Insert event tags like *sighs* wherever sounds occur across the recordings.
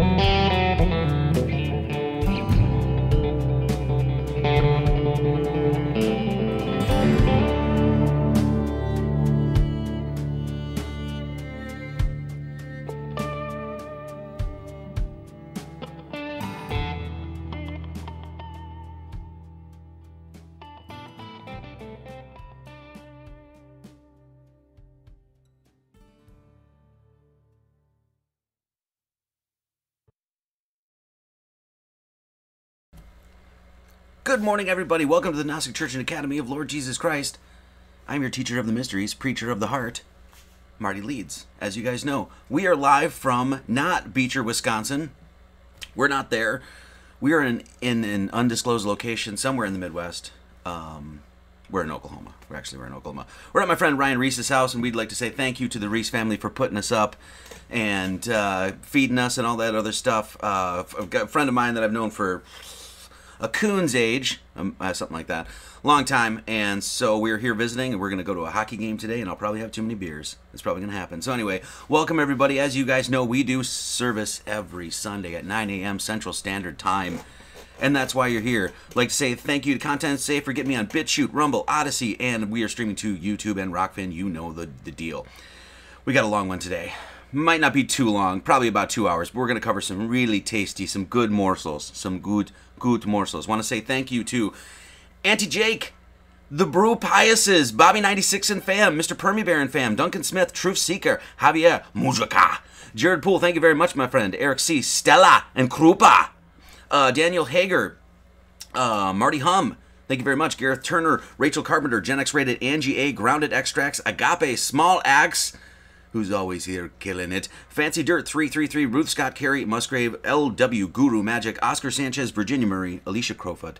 Bye. Good morning, everybody. Welcome to the Gnostic Church and Academy of Lord Jesus Christ. I'm your teacher of the mysteries, preacher of the heart, Marty Leeds. As you guys know, we are live from not Beecher, Wisconsin. We're not there. We are in, in an undisclosed location somewhere in the Midwest. Um, we're in Oklahoma. We're actually we're in Oklahoma. We're at my friend Ryan Reese's house, and we'd like to say thank you to the Reese family for putting us up and uh, feeding us and all that other stuff. Uh, a friend of mine that I've known for a coon's age, um, uh, something like that, long time. And so we're here visiting, and we're going to go to a hockey game today, and I'll probably have too many beers. It's probably going to happen. So anyway, welcome everybody. As you guys know, we do service every Sunday at 9 a.m. Central Standard Time. And that's why you're here. Like to say thank you to Content Safe for getting me on BitChute, Rumble, Odysee, and we are streaming to YouTube and Rokfin. You know the, the deal. We got a long one today. Might not be too long, probably about two hours, but we're going to cover some really tasty, some good morsels, some good, good morsels. Want to say thank you to Auntie Jake, the Brew Piuses, Bobby96 and fam, Mr. Permy and fam, Duncan Smith, Truth Seeker, Javier Mujaka, Jared Poole, thank you very much, my friend, Eric C, Stella, and Krupa, uh, Daniel Hager, uh, Marty Hum, Thank you very much, Gareth Turner, Rachel Carpenter, Gen X Rated, Angie A, Grounded Extracts, Agape, Small Axe, who's always here killing it. Fancy Dirt 333, Ruth Scott Carey, Musgrave, LW Guru Magic, Oscar Sanchez, Virginia Murray, Alicia Crowfoot,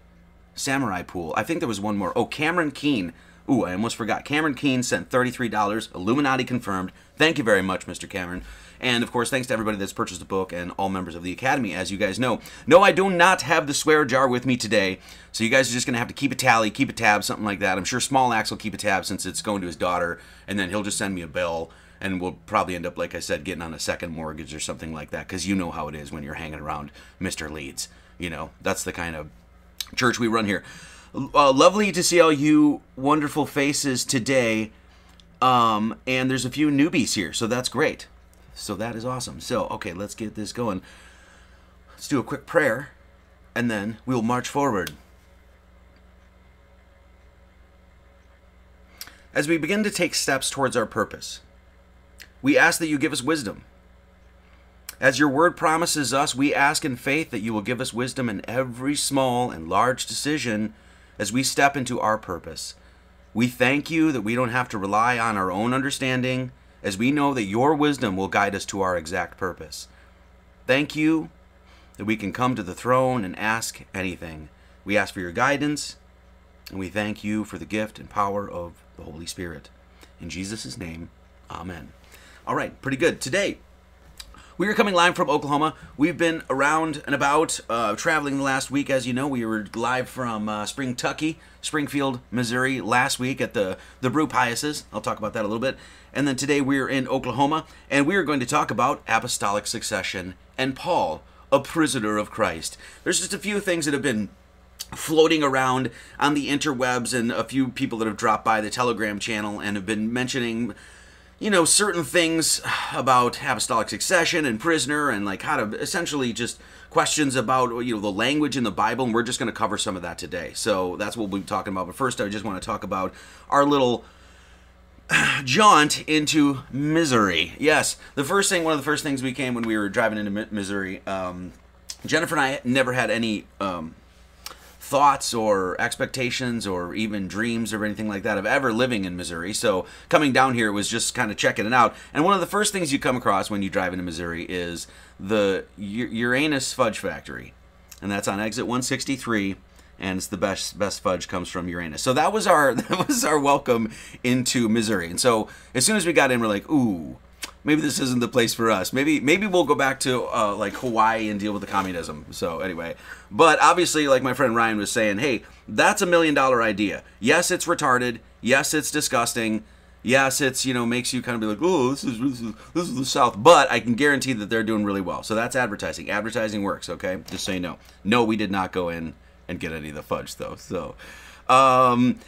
Samurai Pool. I think there was one more. Oh, Cameron Keene. Ooh, I almost forgot. Cameron Keene sent $33. Illuminati confirmed. Thank you very much, Mr. Cameron. And of course, thanks to everybody that's purchased the book and all members of the Academy, as you guys know. No, I do not have the swear jar with me today, so you guys are just going to have to keep a tally, keep a tab, something like that. I'm sure Small Axe will keep a tab since it's going to his daughter, and then he'll just send me a bill and we'll probably end up, like I said, getting on a second mortgage or something like that. Because you know how it is when you're hanging around Mr. Leeds. You know, that's the kind of church we run here. Uh, lovely to see all you wonderful faces today. Um, and there's a few newbies here, so that's great. So that is awesome. So, okay, let's get this going. Let's do a quick prayer, and then we'll march forward. As we begin to take steps towards our purpose, we ask that you give us wisdom. As your word promises us, we ask in faith that you will give us wisdom in every small and large decision as we step into our purpose. We thank you that we don't have to rely on our own understanding, as we know that your wisdom will guide us to our exact purpose. Thank you that we can come to the throne and ask anything. We ask for your guidance, and we thank you for the gift and power of the Holy Spirit. In Jesus' name, amen. All right, pretty good. Today, we are coming live from Oklahoma. We've been around and about, uh, traveling the last week. As you know, we were live from uh, Spring Tucky, Springfield, Missouri last week at the, the Brew Piuses. I'll talk about that a little bit. And then today we're in Oklahoma, and we are going to talk about apostolic succession and Paul, a prisoner of Christ. There's just a few things that have been floating around on the interwebs and a few people that have dropped by the Telegram channel and have been mentioning you know, certain things about apostolic succession and prisoner and like how to essentially just questions about, you know, the language in the Bible. And we're just going to cover some of that today. So that's what we'll be talking about. But first, I just want to talk about our little *sighs* jaunt into Missouri. Yes, the first thing, one of the first things we came when we were driving into Missouri, um, Jennifer and I never had any um, thoughts or expectations or even dreams or anything like that of ever living in Missouri. So coming down here was just kind of checking it out. And one of the first things you come across when you drive into Missouri is the Uranus Fudge Factory, and that's on exit 163. And it's the best best fudge comes from Uranus. So that was our *laughs* that was our welcome into Missouri. And so as soon as we got in, we're like, ooh, maybe this isn't the place for us. Maybe maybe we'll go back to uh, like Hawaii and deal with the communism. So anyway, but obviously, like my friend Ryan was saying, hey, that's a million dollar idea. Yes, it's retarded. Yes, it's disgusting. Yes, it's you know makes you kind of be like, oh, this is this is, this is the South. But I can guarantee that they're doing really well. So that's advertising. Advertising works. Okay, just you know. No, we did not go in and get any of the fudge though. So. Um,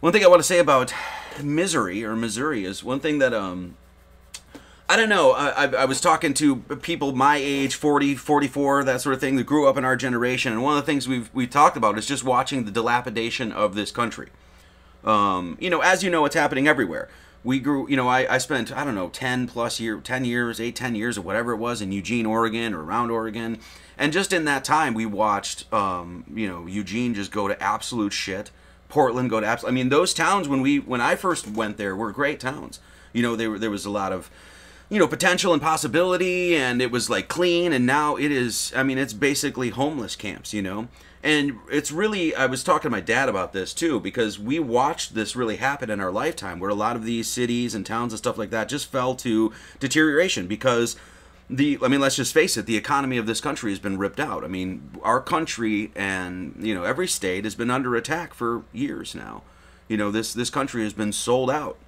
one thing I want to say about misery or Missouri is one thing that um, I don't know. I, I, was talking to people my age, 40, 44, that sort of thing, that grew up in our generation. And one of the things we've, we talked about is just watching the dilapidation of this country. Um, you know, as you know, it's happening everywhere. we grew you know I, I spent i don't know 10 plus year 10 years 8 10 years or whatever it was in eugene oregon or around oregon and just in that time we watched um, you know eugene just go to absolute shit portland go to absolute i mean those towns when we when i first went there were great towns you know they were, there was a lot of you know potential and possibility and it was like clean and now it is i mean it's basically homeless camps you know? And it's really i was talking to my dad about this too because we watched this really happen in our lifetime where a lot of these cities and towns and stuff like that just fell to deterioration because the i mean let's just face it the economy of this country has been ripped out. I mean our country and you know every state has been under attack for years now. You know this this country has been sold out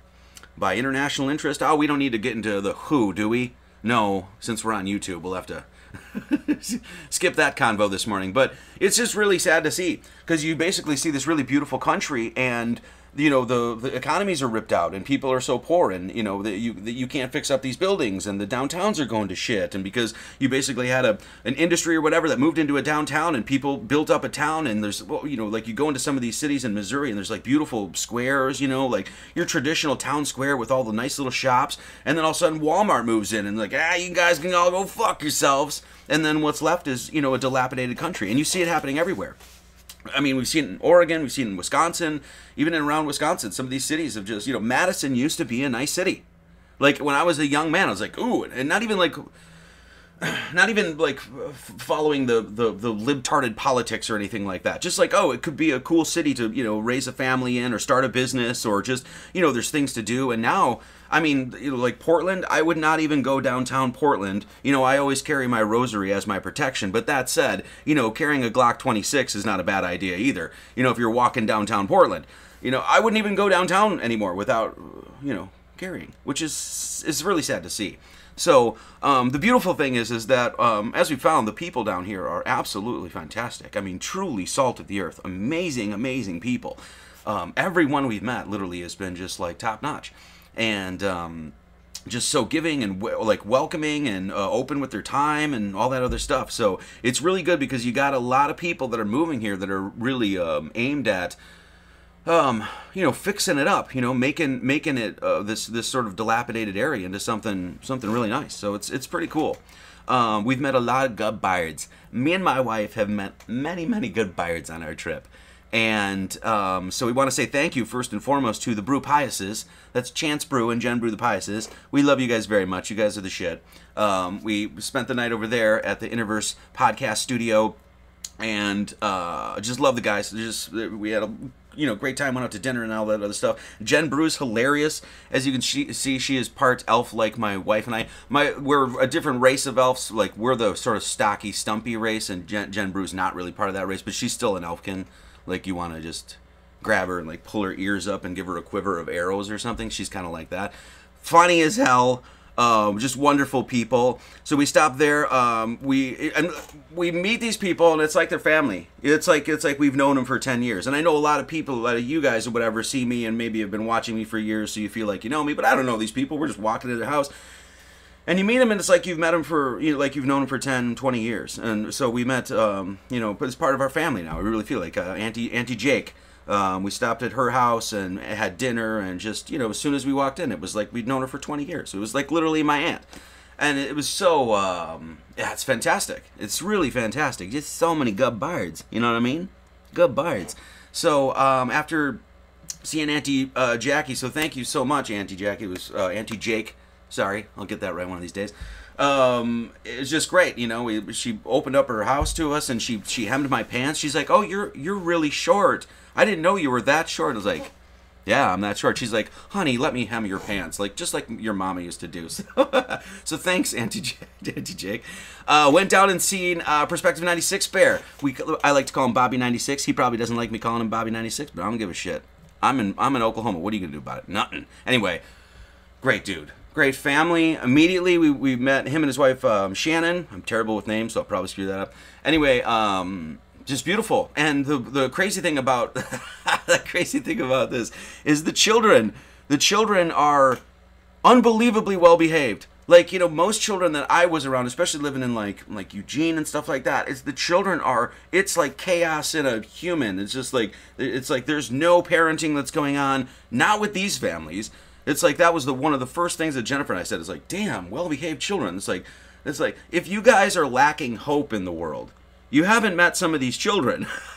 by international interest oh we don't need to get into the who do we no since we're on youtube we'll have to *laughs* skip that convo this morning. But it's just really sad to see because you basically see this really beautiful country and you know the the economies are ripped out and people are so poor and you know that you that you can't fix up these buildings and the downtowns are going to shit. And because you basically had a an industry or whatever that moved into a downtown and people built up a town and there's well you know like you go into some of these cities in Missouri and there's like beautiful squares you know like your traditional town square with all the nice little shops. And then all of a sudden Walmart moves in and like ah you guys can all go fuck yourselves. And then what's left is you know a dilapidated country. And you see it happening everywhere I mean, we've seen it in Oregon, we've seen it in Wisconsin, even in around Wisconsin. Some of these cities have just, you know, Madison used to be a nice city. Like when I was a young man, I was like, ooh, and not even like, *clears throat* not even like following the the the libtarded politics or anything like that. Just like, oh, it could be a cool city to you know raise a family in or start a business or just you know there's things to do. And now I mean, you know, like Portland, I would not even go downtown Portland. You know, I always carry my rosary as my protection. But that said, you know, carrying a Glock 26 is not a bad idea either. You know, if you're walking downtown Portland, you know, I wouldn't even go downtown anymore without, you know, carrying, which is is really sad to see. So um, the beautiful thing is, is that um, as we found, the people down here are absolutely fantastic. I mean, truly salt of the earth, amazing, amazing people. Um, everyone we've met literally has been just like top notch and um, just so giving and like welcoming and uh, open with their time and all that other stuff. So it's really good because you got a lot of people that are moving here that are really um, aimed at. Um, you know, fixing it up, you know, making making it uh, this this sort of dilapidated area into something something really nice. So it's it's pretty cool. Um, we've met a lot of good birds. Me and my wife have met many many good birds on our trip. And um, so we want to say thank you first and foremost to the Brew Piuses. That's Chance Brew and Jen Brew the Piuses. We love you guys very much. You guys are the shit. Um, we spent the night over there at the Interverse Podcast Studio, and uh, just love the guys. Just we had a you know great time. Went out to dinner and all that other stuff. Jen Brew is hilarious. As you can see, she is part elf like my wife and I. My we're a different race of elves. Like we're the sort of stocky, stumpy race, and Jen, Jen Brew's not really part of that race, but she's still an elfkin like you want to just grab her and like pull her ears up and give her a quiver of arrows or something. She's kind of like that. Funny as hell. Um, just wonderful people. So we stop there. Um, we and we meet these people, and it's like their family. It's like it's like we've known them for ten years. And I know a lot of people, a lot of you guys or whatever, see me and maybe have been watching me for years, so you feel like you know me. But I don't know these people. We're just walking to their house, and you meet them and it's like you've met them for you know, like you've known them for 10 20 years. And so we met um, you know but it's part of our family now. We really feel like uh, auntie auntie jake um, we stopped at her house and had dinner and just you know as soon as we walked in it was like we'd known her for 20 years. It was like literally my aunt. And it was so um, yeah it's fantastic. It's really fantastic. Just so many good birds. You know what i mean? Good birds. So um, after seeing auntie uh, jackie so thank you so much auntie jackie. It was uh, auntie jake Sorry, I'll get that right one of these days. Um, just great, you know. We, she opened up her house to us, and she she hemmed my pants. She's like, "Oh, you're you're really short. I didn't know you were that short." I was like, "Yeah, I'm that short." She's like, "Honey, let me hem your pants, like just like your mama used to do." *laughs* So, so thanks, Auntie Jake. *laughs* Auntie Jake. Uh, went down and seen uh, Perspective 96 Bear. We I like to call him Bobby 96. He probably doesn't like me calling him Bobby 96, but I don't give a shit. I'm in I'm in Oklahoma. What are you gonna do about it? Nothing. Anyway, great dude great family. Immediately, we, we met him and his wife um, Shannon. I'm terrible with names, so I'll probably screw that up. Anyway, um, just beautiful. And the the crazy thing about *laughs* the crazy thing about this is the children. The children are unbelievably well behaved. Like you know, most children that I was around, especially living in like like Eugene and stuff like that, is the children are. It's like chaos in a human. It's just like it's like there's no parenting that's going on. Not with these families It's like that was the one of the first things that Jennifer and I said. It's like, damn, well-behaved children. It's like, it's like if you guys are lacking hope in the world, you haven't met some of these children. *laughs*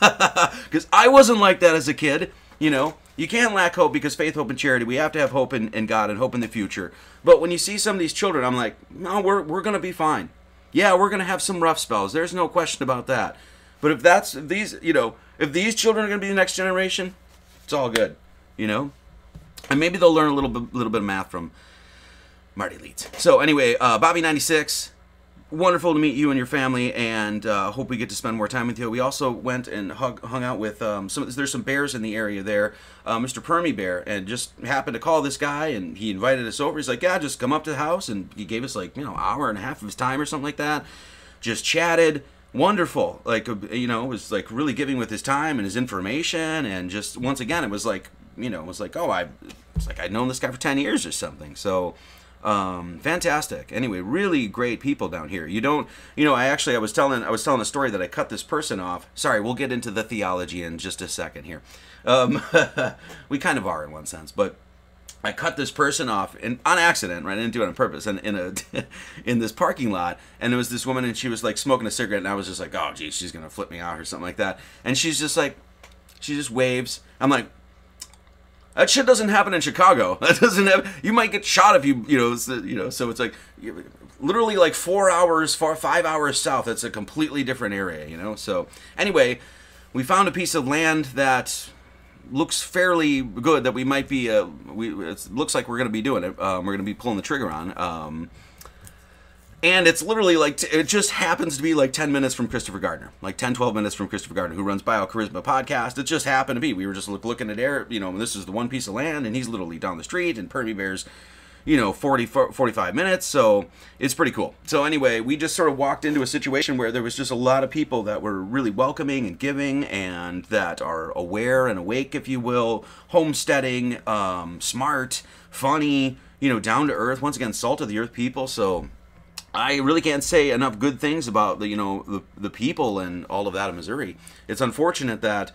Because I wasn't like that as a kid. You know, you can't lack hope because faith, hope, and charity. We have to have hope in, in God and hope in the future. But when you see some of these children, I'm like, no, we're, we're to be fine. Yeah, we're to have some rough spells. There's no question about that. But if that's, if these, you know, if these children are to be the next generation, it's all good, you know? And maybe they'll learn a little bit, little bit of math from Marty Leeds. So anyway, uh, Bobby96, wonderful to meet you and your family, and uh, hope we get to spend more time with you. We also went and hug, hung out with um, some. There's some bears in the area there, uh, Mr. Permy Bear, and just happened to call this guy, and he invited us over. He's like, "Yeah, just come up to the house," and he gave us like you know hour and a half of his time or something like that. Just chatted. Wonderful, like uh, you know, was like really giving with his time and his information, and just once again, it was like you know, was like, oh, I, it's like I'd known this guy for ten years or something. So, um, fantastic. Anyway, really great people down here. You don't, you know, I actually I was telling I was telling a story that I cut this person off. Sorry, we'll get into the theology in just a second here. Um, *laughs* we kind of are in one sense, but I cut this person off in, on accident, right? I didn't do it on purpose. And in a *laughs* in this parking lot, and it was this woman, and she was like smoking a cigarette, and I was just like, oh, geez, she's gonna flip me out or something like that. And she's just like, she just waves. I'm like, that shit doesn't happen in Chicago. *laughs* That doesn't have. You might get shot if you, you know, so, you know. So it's like, literally like four hours, four five hours south. That's a completely different area, you know. So anyway, we found a piece of land that looks fairly good. That we might be. Uh, we it looks like we're going to be doing it. Um, we're going to be pulling the trigger on. Um, and it's literally like it just happens to be like 10 minutes from christopher gardner. Like 10 12 minutes from christopher gardner who runs biocharisma podcast. It just happened to be. We were just look, looking at air you know this is the one piece of land and he's literally down the street and permy bears you know 40 45 minutes. So it's pretty cool. So anyway we just sort of walked into a situation where there was just a lot of people that were really welcoming and giving and that are aware and awake if you will homesteading um, smart funny you know down to earth once again salt of the earth people. So I really can't say enough good things about the you know the the people and all of that in Missouri. It's unfortunate that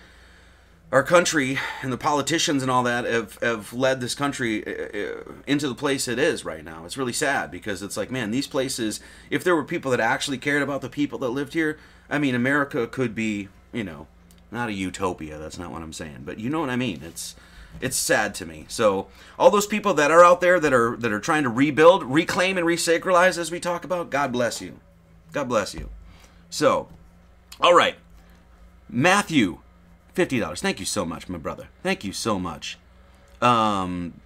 our country and the politicians and all that have, have led this country uh, uh, into the place it is right now. It's really sad because it's like, man, these places, if there were people that actually cared about the people that lived here, I mean, America could be, you know, not a utopia. That's not what I'm saying, but you know what I mean. It's it's sad to me. So all those people that are out there that are that are trying to rebuild, reclaim, and resacralize, as we talk about, God bless you. God bless you. So, all right, Matthew, fifty dollars. Thank you so much, my brother. Thank you so much. Um,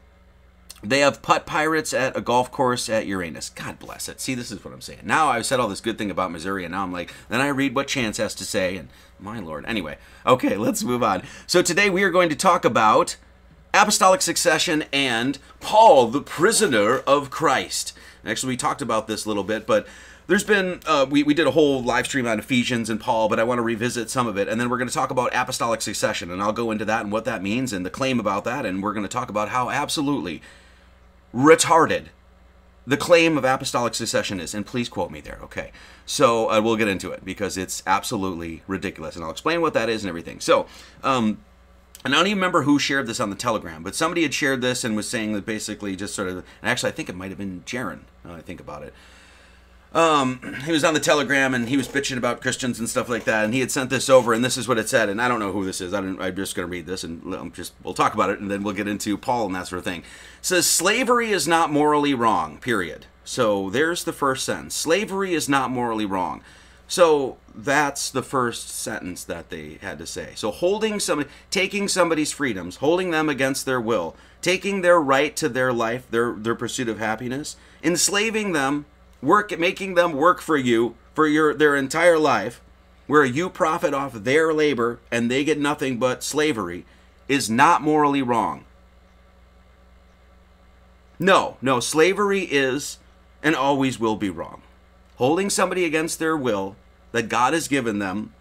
they have putt pirates at a golf course at Uranus. God bless it. See, this is what I'm saying. Now I've said all this good thing about Missouri, and now I'm like, then I read what Chance has to say, and my lord. Anyway, okay, let's move on. So today we are going to talk about apostolic succession and Paul, the prisoner of Christ. Actually, we talked about this a little bit, but there's been uh, we, we did a whole live stream on ephesians and paul but i want to revisit some of it and then we're going to talk about apostolic succession and i'll go into that and what that means and the claim about that and we're going to talk about how absolutely retarded the claim of apostolic succession is and please quote me there okay so uh, we'll get into it because it's absolutely ridiculous and i'll explain what that is and everything so um, and I don't even remember who shared this on the Telegram, but somebody had shared this and was saying that basically just sort of, and actually I think it might have been Jaron, I think about it. Um, *clears throat* he was on the Telegram and he was bitching about Christians and stuff like that, and he had sent this over, and this is what it said, and I don't know who this is. I I'm just going to read this, and I'm just we'll talk about it, and then we'll get into Paul and that sort of thing. It says slavery is not morally wrong. Period. So there's the first sentence. Slavery is not morally wrong. So that's the first sentence that they had to say. So holding somebody, taking somebody's freedoms, holding them against their will, taking their right to their life, their their pursuit of happiness, enslaving them, work making them work for you for your their entire life, where you profit off their labor and they get nothing but slavery, is not morally wrong. No, no, slavery is and always will be wrong holding somebody against their will that God has given them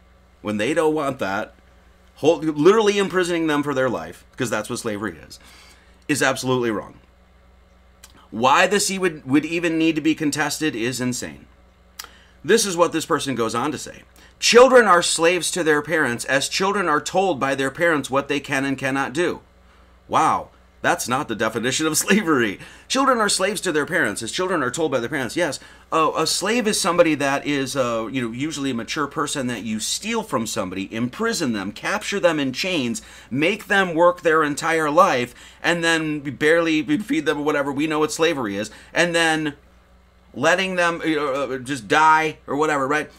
when they don't want that, hold, literally imprisoning them for their life, because that's what slavery is, is absolutely wrong. Why this would, would even need to be contested is insane. This is what this person goes on to say. Children are slaves to their parents as children are told by their parents what they can and cannot do. Wow, That's not the definition of *laughs* slavery. Children are slaves to their parents, as children are told by their parents. Yes, uh, a slave is somebody that is, uh, you know, usually a mature person that you steal from somebody, imprison them, capture them in chains, make them work their entire life, and then barely feed them or whatever. We know what slavery is, and then letting them you know, uh, just die or whatever, right?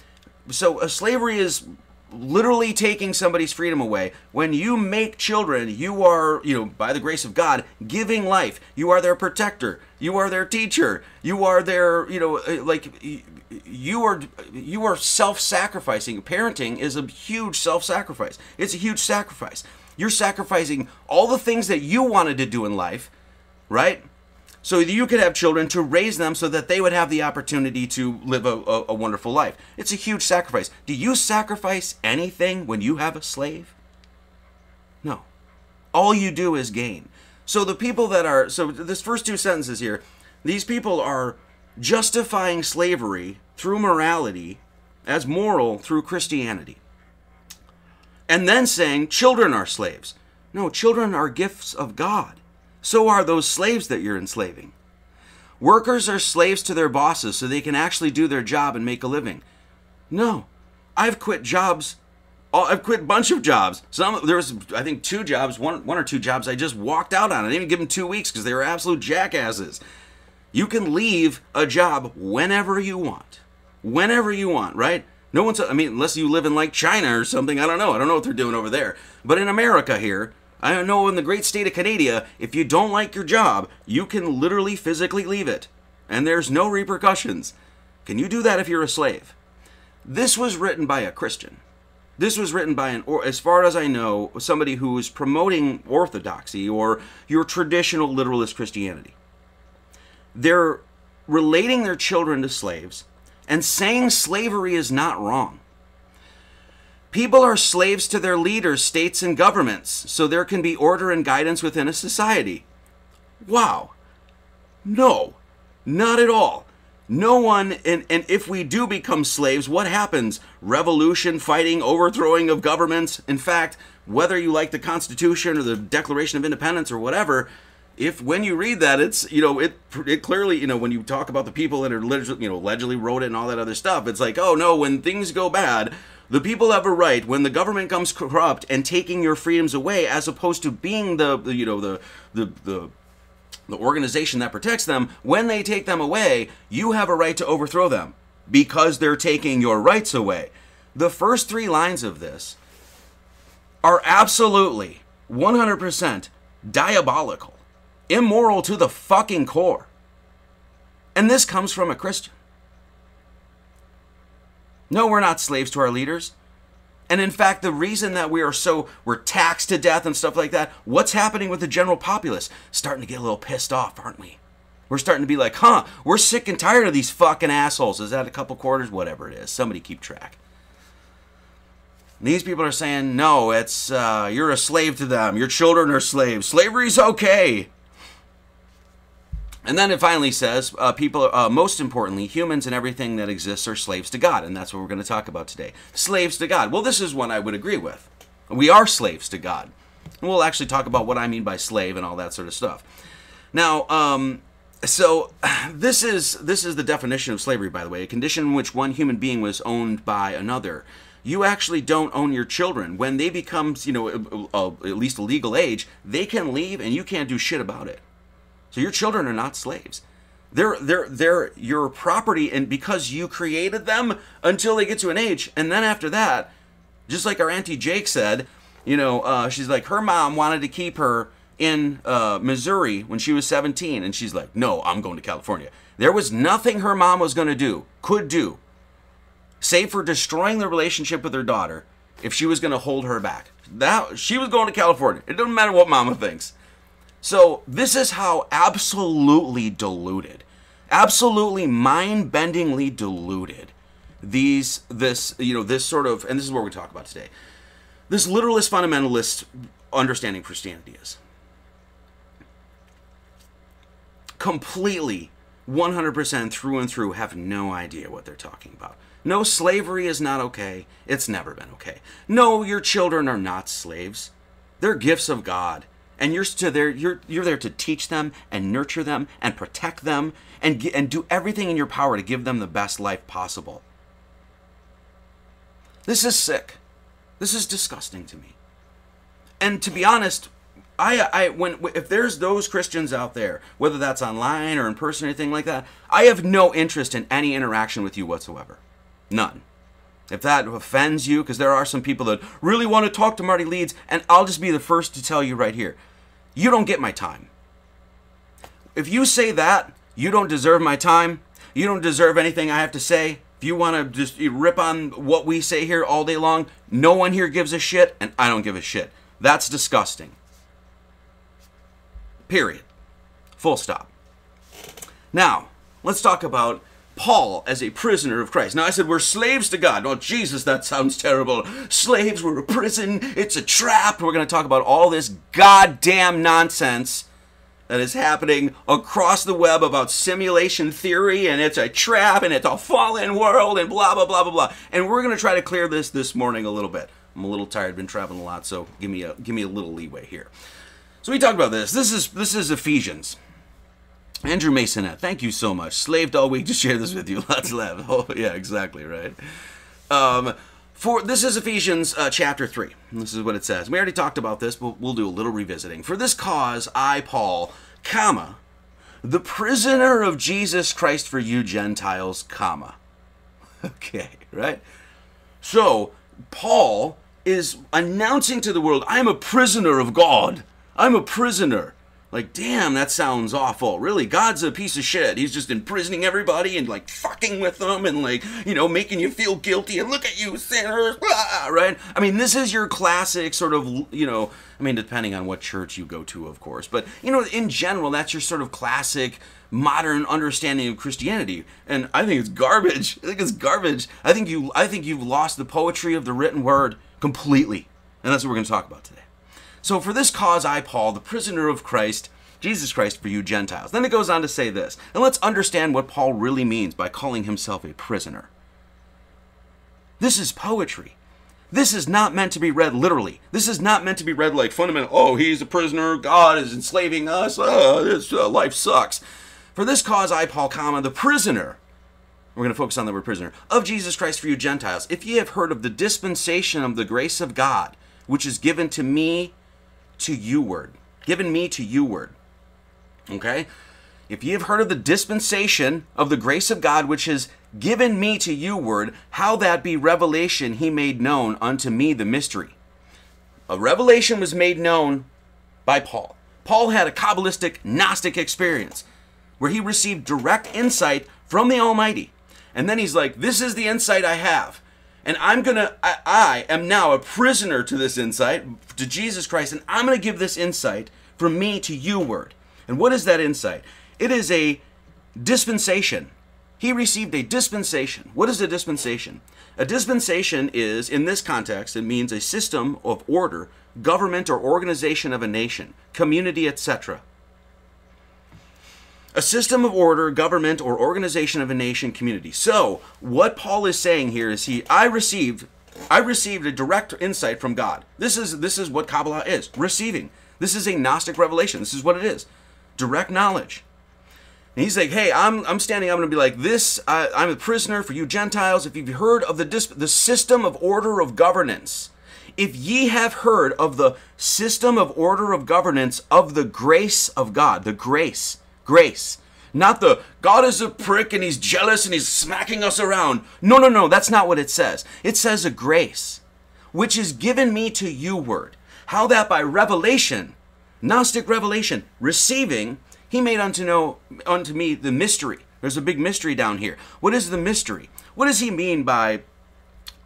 So, uh, slavery is literally taking somebody's freedom away. When you make children, you are, you know, by the grace of God, giving life. You are their protector. You are their teacher. You are their, you know, uh, like you are you are self-sacrificing. Parenting is a huge self-sacrifice. It's a huge sacrifice. You're sacrificing all the things that you wanted to do in life, right? So you could have children to raise them so that they would have the opportunity to live a, a, a, wonderful life. It's a huge sacrifice. Do you sacrifice anything when you have a slave? No. All you do is gain. So the people that are, so this first two sentences here, these people are justifying slavery through morality as moral through Christianity. And then saying children are slaves. No, children are gifts of God so are those slaves that you're enslaving. Workers are slaves to their bosses so they can actually do their job and make a living. No, I've quit jobs. I've quit a bunch of jobs. Some there was, I think, two jobs, one one or two jobs I just walked out on. I didn't even give them two weeks because they were absolute jackasses. You can leave a job whenever you want, whenever you want, right? No one's. I mean, unless you live in like China or something. I don't know. I don't know what they're doing over there. But in America here, I know in the great state of Canada, if you don't like your job, you can literally physically leave it, and there's no repercussions. Can you do that if you're a slave? This was written by a Christian. This was written by an, or as far as I know, somebody who is promoting orthodoxy or your traditional literalist Christianity. They're relating their children to slaves and saying slavery is not wrong. People are slaves to their leaders, states, and governments, so there can be order and guidance within a society. Wow. No, not at all. No one, and, and if we do become slaves, what happens? Revolution, fighting, overthrowing of governments. In fact, whether you like the Constitution or the Declaration of Independence or whatever, if when you read that, it's you know it it clearly you know when you talk about the people that are literally you know allegedly wrote it and all that other stuff, it's like oh no, when things go bad, the people have a right when the government comes corrupt and taking your freedoms away, as opposed to being the, the you know the the the the organization that protects them. When they take them away, you have a right to overthrow them because they're taking your rights away. The first three lines of this are absolutely 100% diabolical, immoral to the fucking core. And this comes from a Christian. No, we're not slaves to our leaders. And in fact, the reason that we are so we're taxed to death and stuff like that, what's happening with the general populace? Starting to get a little pissed off, aren't we? We're starting to be like, huh, we're sick and tired of these fucking assholes. Is that a couple quarters? Whatever it is. Somebody keep track. These people are saying, no, it's uh, you're a slave to them. Your children are slaves. Slavery's okay. And then it finally says, uh, people, uh, most importantly, humans and everything that exists are slaves to God. And that's what we're going to talk about today. Slaves to God. Well, this is one I would agree with. We are slaves to God. And we'll actually talk about what I mean by slave and all that sort of stuff. Now, um, so *sighs* this is this is the definition of slavery, by the way, a condition in which one human being was owned by another. You actually don't own your children when they become, you know, a, a, at least a legal age. They can leave, and you can't do shit about it. So your children are not slaves. They're they're they're your property, and because you created them until they get to an age, and then after that, just like our auntie Jake said, you know, uh, she's like her mom wanted to keep her in uh, Missouri when she was 17, and she's like, no, I'm going to California. There was nothing her mom was going to do, could do, save for destroying the relationship with her daughter if she was going to hold her back. That she was going to California. It doesn't matter what mama thinks. So, this is how absolutely diluted, absolutely mind-bendingly diluted these this you know this sort of and this is what we talk about today. This literalist fundamentalist understanding Christianity is completely 100% through and through have no idea what they're talking about. No, slavery is not okay. It's never been okay. No, your children are not slaves. They're gifts of God and you're there you're you're there to teach them and nurture them and protect them and and do everything in your power to give them the best life possible. This is sick. This is disgusting to me. And to be honest, I, I when if there's those Christians out there, whether that's online or in person or anything like that, I have no interest in any interaction with you whatsoever. None. If that offends you, because there are some people that really want to talk to Marty Leeds, and I'll just be the first to tell you right here, you don't get my time. If you say that, you don't deserve my time. You don't deserve anything I have to say. If you want to just rip on what we say here all day long, no one here gives a shit, and I don't give a shit. That's disgusting. Period. Full stop. Now, let's talk about Paul as a prisoner of Christ. Now, I said we're slaves to God. Oh, Jesus, that sounds terrible. Slaves, we're a prison, it's a trap. We're going to talk about all this goddamn nonsense that is happening across the web about simulation theory and it's a trap and it's a fallen world and blah, blah, blah, blah, blah. And we're going to try to clear this this morning a little bit. I'm a little tired, been traveling a lot, so give me a give me a little leeway here. So we talked about this. This is this is Ephesians. Andrew Masonette, thank you so much. Slaved all week to share this with you. Let's laugh. Oh, yeah, exactly, right? Um, for this is Ephesians uh, chapter 3. This is what it says. We already talked about this, but we'll do a little revisiting. For this cause, I, Paul, comma, the prisoner of Jesus Christ for you Gentiles, comma. *laughs* Okay, right? So, Paul is announcing to the world, I'm a prisoner of God. I'm a prisoner. Like, damn, that sounds awful. Really, God's a piece of shit. He's just imprisoning everybody and like fucking with them and like, you know, making you feel guilty and look at you sinners, blah, right? I mean, this is your classic sort of, you know, I mean, depending on what church you go to, of course, but you know, in general, that's your sort of classic modern understanding of Christianity. And I think it's garbage. I think it's garbage. I think you I think you've lost the poetry of the written word completely. And that's what we're going to talk about today. So for this cause I, Paul, the prisoner of Christ, Jesus Christ for you Gentiles. Then it goes on to say this. And let's understand what Paul really means by calling himself a prisoner. This is poetry. This is not meant to be read literally. This is not meant to be read like fundamental, oh, he's a prisoner, God is enslaving us, oh, this uh, life sucks. For this cause I, Paul, comma, the prisoner, we're going to focus on the word prisoner, of Jesus Christ for you Gentiles, if ye have heard of the dispensation of the grace of God, which is given to me to you word. Given me to you word. Okay? If ye have heard of the dispensation of the grace of God which is given me to you word, how that be revelation he made known unto me the mystery. A revelation was made known by Paul. Paul had a Kabbalistic Gnostic experience where he received direct insight from the Almighty. And then he's like, This is the insight I have and I'm gonna I, I, am now a prisoner to this insight to Jesus Christ, and I'm gonna give this insight from me to you word. And what is that insight? It is a dispensation. He received a dispensation. What is a dispensation? A dispensation is, in this context, it means a system of order, government or organization of a nation, community, etc a system of order, government, or organization of a nation, community. So, what Paul is saying here is he I received I received a direct insight from God. This is this is what Kabbalah is. Receiving. This is a Gnostic revelation. This is what it is. Direct knowledge. And he's like, hey, I'm, I'm standing up and be like, this, I, I'm a prisoner for you Gentiles. If you've heard of the, the system of order of governance, if ye have heard of the system of order of governance of the grace of God, the grace, grace. Not the God is a prick and he's jealous and he's smacking us around. No, no, no, that's not what it says. It says a grace, which is given me to you word. How that by revelation, Gnostic revelation, receiving, he made unto know unto me the mystery. There's a big mystery down here. What is the mystery? What does he mean by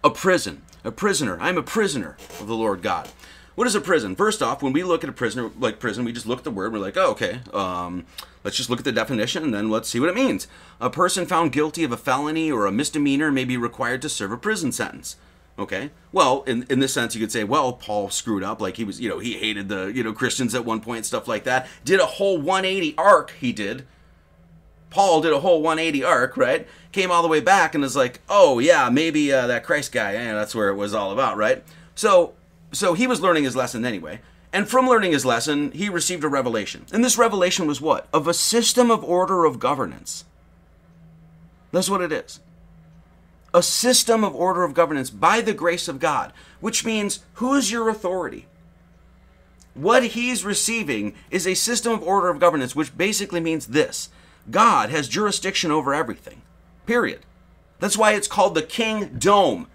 a prison? A prisoner. I'm a prisoner of the Lord God. What is a prison? First off, when we look at a prisoner like prison, we just look at the word. We're like, oh, okay. Um, let's just look at the definition and then let's see what it means. A person found guilty of a felony or a misdemeanor may be required to serve a prison sentence. Okay. Well, in in this sense, you could say, well, Paul screwed up. Like he was, you know, he hated the you know Christians at one point, stuff like that. Did a whole 180 arc. He did. Paul did a whole 180 arc, right? Came all the way back and is like, oh yeah, maybe uh, that Christ guy. Yeah, that's where it was all about, right? So so he was learning his lesson anyway. And from learning his lesson, he received a revelation. And this revelation was what? Of a system of order of governance. That's what it is. A system of order of governance by the grace of God, which means who is your authority? What he's receiving is a system of order of governance, which basically means this God has jurisdiction over everything. Period. That's why it's called the King Dome.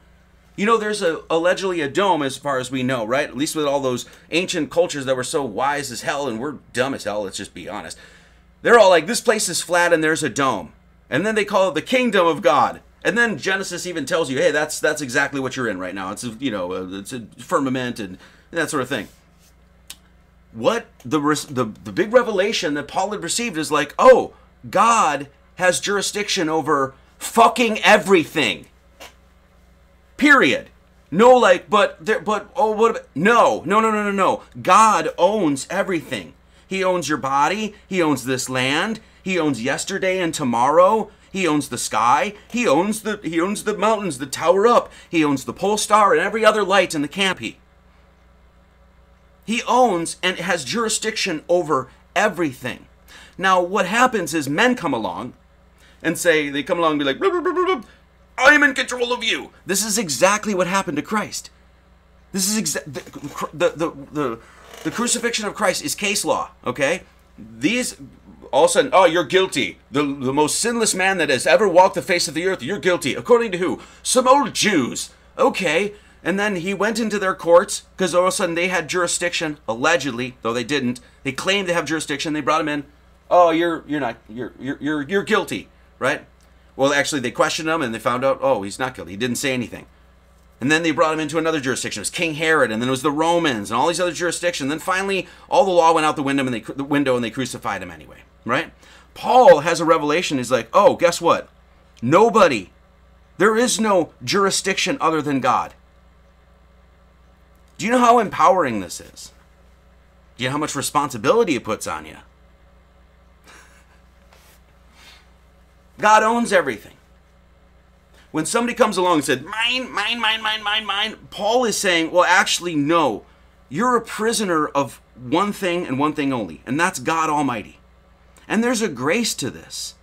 You know, there's a allegedly a dome as far as we know, right? At least with all those ancient cultures that were so wise as hell and we're dumb as hell, let's just be honest. They're all like, this place is flat and there's a dome. And then they call it the kingdom of God. And then Genesis even tells you, hey, that's that's exactly what you're in right now. It's a, you know, a, it's a firmament and that sort of thing. What the, the the big revelation that Paul had received is like, oh, God has jurisdiction over fucking everything. Period. No, like, but there, but oh, what? About, no, no, no, no, no, no. God owns everything. He owns your body. He owns this land. He owns yesterday and tomorrow. He owns the sky. He owns the he owns the mountains that tower up. He owns the pole star and every other light in the canopy. He owns and has jurisdiction over everything. Now, what happens is men come along and say they come along and be like, I am in control of you. This is exactly what happened to Christ. This is exa- the, the, the, the, crucifixion of Christ is case law, okay? These, all of a sudden, oh, you're guilty. The, the most sinless man that has ever walked the face of the earth, you're guilty. According to who? Some old Jews. Okay. And then he went into their courts because all of a sudden they had jurisdiction, allegedly, though they didn't. They claimed to have jurisdiction. They brought him in. Oh, you're you're not you're you're you're, you're guilty, right? Well, actually, they questioned him and they found out, oh, he's not guilty. He didn't say anything. And then they brought him into another jurisdiction. It was King Herod, and then it was the Romans, and all these other jurisdictions. Then finally, all the law went out the window, and they the window, and they crucified him anyway. Right? Paul has a revelation. He's like, oh, guess what? Nobody, there is no jurisdiction other than God. Do you know how empowering this is? Do you know how much responsibility it puts on you? God owns everything. When somebody comes along and said, mine, mine, mine, mine, mine, mine, Paul is saying, well, actually, no. You're a prisoner of one thing and one thing only, and that's God Almighty. And there's a grace to this.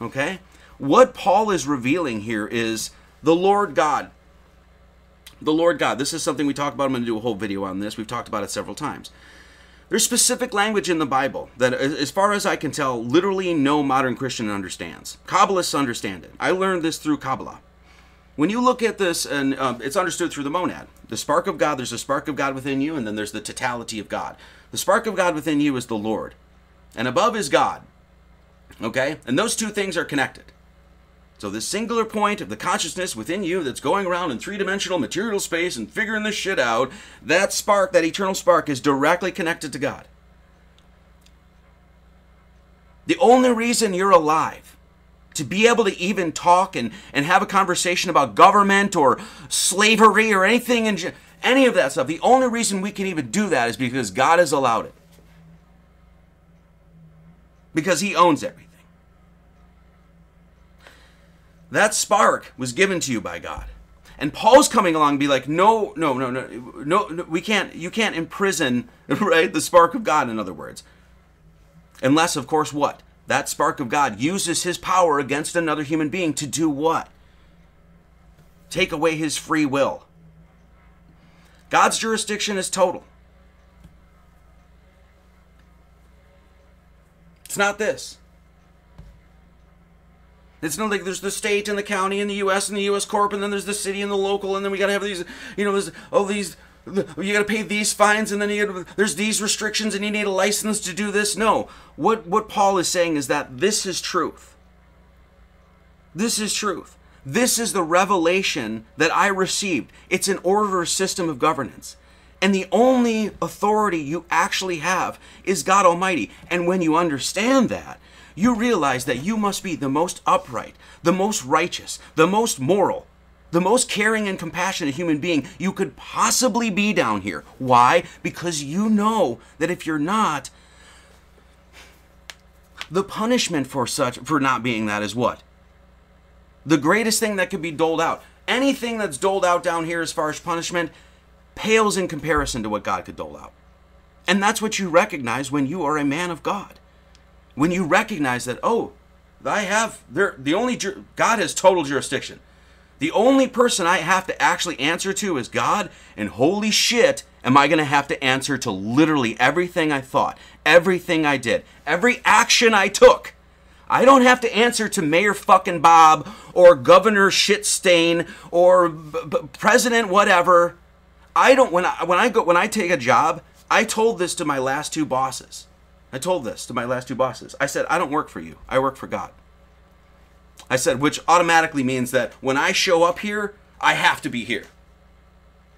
Okay? What Paul is revealing here is the Lord God. The Lord God. This is something we talk about. I'm going to do a whole video on this. We've talked about it several times. There's specific language in the Bible that, as far as I can tell, literally no modern Christian understands. Kabbalists understand it. I learned this through Kabbalah. When you look at this, and um, it's understood through the monad, the spark of God, there's a spark of God within you, and then there's the totality of God. The spark of God within you is the Lord, and above is God. Okay? And those two things are connected. So this singular point of the consciousness within you that's going around in three-dimensional material space and figuring this shit out, that spark, that eternal spark is directly connected to God. The only reason you're alive to be able to even talk and, and have a conversation about government or slavery or anything and any of that stuff. The only reason we can even do that is because God has allowed it. Because he owns everything. That spark was given to you by God. And Paul's coming along and be like, no, no, no, no, no, no, we can't, you can't imprison, *laughs* right, the spark of God, in other words. Unless, of course, what? That spark of God uses his power against another human being to do what? Take away his free will. God's jurisdiction is total. It's not this. It's not like there's the state and the county and the U.S. and the U.S. corp, and then there's the city and the local, and then we gotta have these, you know, there's all these. You gotta pay these fines, and then you gotta, there's these restrictions, and you need a license to do this. No, what what Paul is saying is that this is truth. This is truth. This is the revelation that I received. It's an order system of governance. And the only authority you actually have is God Almighty. And when you understand that, you realize that you must be the most upright, the most righteous, the most moral, the most caring and compassionate human being you could possibly be down here. Why? Because you know that if you're not, the punishment for such for not being that is what? The greatest thing that could be doled out. Anything that's doled out down here as far as punishment pales in comparison to what God could dole out. And that's what you recognize when you are a man of God. When you recognize that, oh, I have there the only God has total jurisdiction. The only person I have to actually answer to is God, and holy shit, am I going to have to answer to literally everything I thought, everything I did, every action I took. I don't have to answer to Mayor fucking Bob or Governor Shitstain or b- b- President whatever. I don't when I when I go when I take a job, I told this to my last two bosses. I told this to my last two bosses. I said, I don't work for you. I work for God. I said, which automatically means that when I show up here, I have to be here.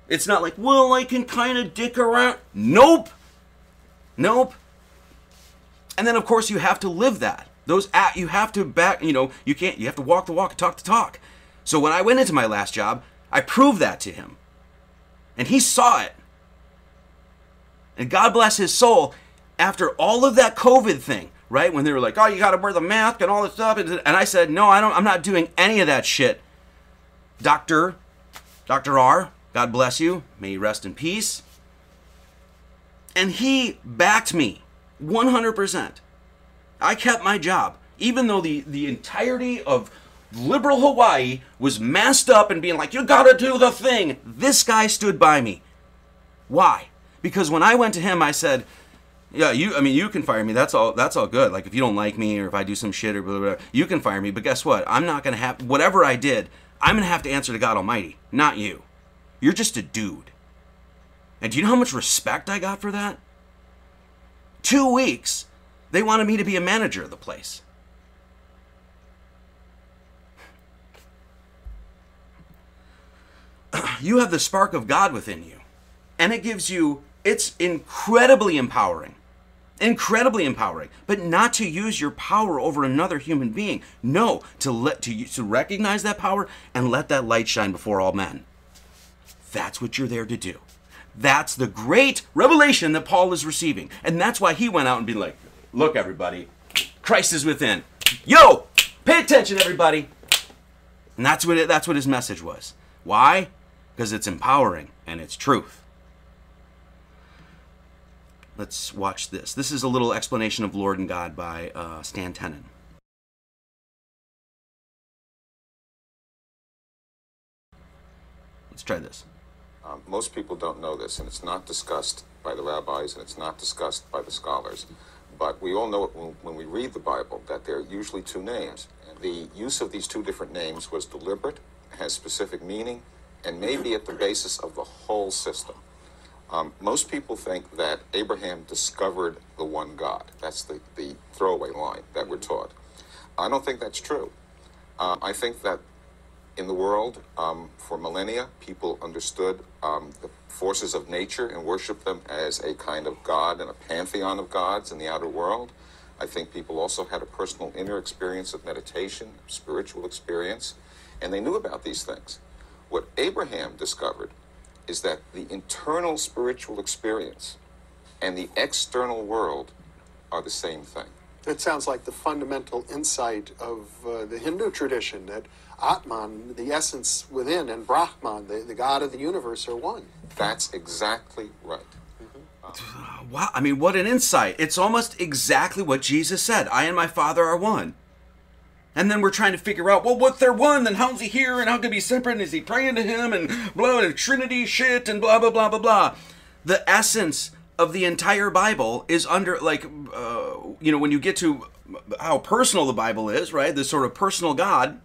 It's not like, well, I can kind of dick around. Nope. Nope. And then, of course, you have to live that. Those at you have to back. You know, you can't. You have to walk the walk, talk the talk. So when I went into my last job, I proved that to him, and he saw it. And God bless his soul. After all of that COVID thing, right? When they were like, "Oh, you got to wear the mask and all this stuff," and, I said, "No, I don't. I'm not doing any of that shit." Doctor, Doctor R, God bless you. May you rest in peace. And he backed me 100%. I kept my job, even though the, the entirety of liberal Hawaii was masked up and being like, you gotta do the thing. This guy stood by me. Why? Because when I went to him, I said, yeah, you. I mean, you can fire me. That's all. That's all good. Like if you don't like me or if I do some shit or blah, blah, blah, you can fire me. But guess what? I'm not gonna have whatever I did. I'm gonna have to answer to God Almighty, not you. You're just a dude. And do you know how much respect I got for that? Two weeks they wanted me to be a manager of the place. *clears throat* You have the spark of God within you. And it gives you, it's incredibly empowering. Incredibly empowering. But not to use your power over another human being. No, to let to, to recognize that power and let that light shine before all men. That's what you're there to do. That's the great revelation that Paul is receiving. And that's why he went out and be like, Look, everybody, Christ is within. Yo, pay attention, everybody. And that's what it, that's what his message was. Why? Because it's empowering and it's truth. Let's watch this. This is a little explanation of Lord and God by uh, Stan Tenen. Let's try this. Um, most people don't know this, and it's not discussed by the rabbis and it's not discussed by the scholars. But we all know it when, when we read the Bible that there are usually two names. The use of these two different names was deliberate, has specific meaning, and may be at the basis of the whole system. Um, most people think that Abraham discovered the one God. That's the, the throwaway line that we're taught. I don't think that's true. Uh, I think that in the world, um, for millennia, people understood um, the forces of nature and worshiped them as a kind of God and a pantheon of gods in the outer world. I think people also had a personal inner experience of meditation, spiritual experience, and they knew about these things. What Abraham discovered is that the internal spiritual experience and the external world are the same thing. It sounds like the fundamental insight of uh, the Hindu tradition that Atman, the essence within, and Brahman, the, the God of the universe, are one. That's exactly right. Wow, I mean, what an insight. It's almost exactly what Jesus said I and my Father are one. And then we're trying to figure out, well, what they're one, then how's he here, and how can he be separate, and is he praying to him, and blah, Trinity shit, and blah, blah, blah, blah, blah. The essence of the entire Bible is under, like, uh, you know, when you get to how personal the Bible is, right? This sort of personal God,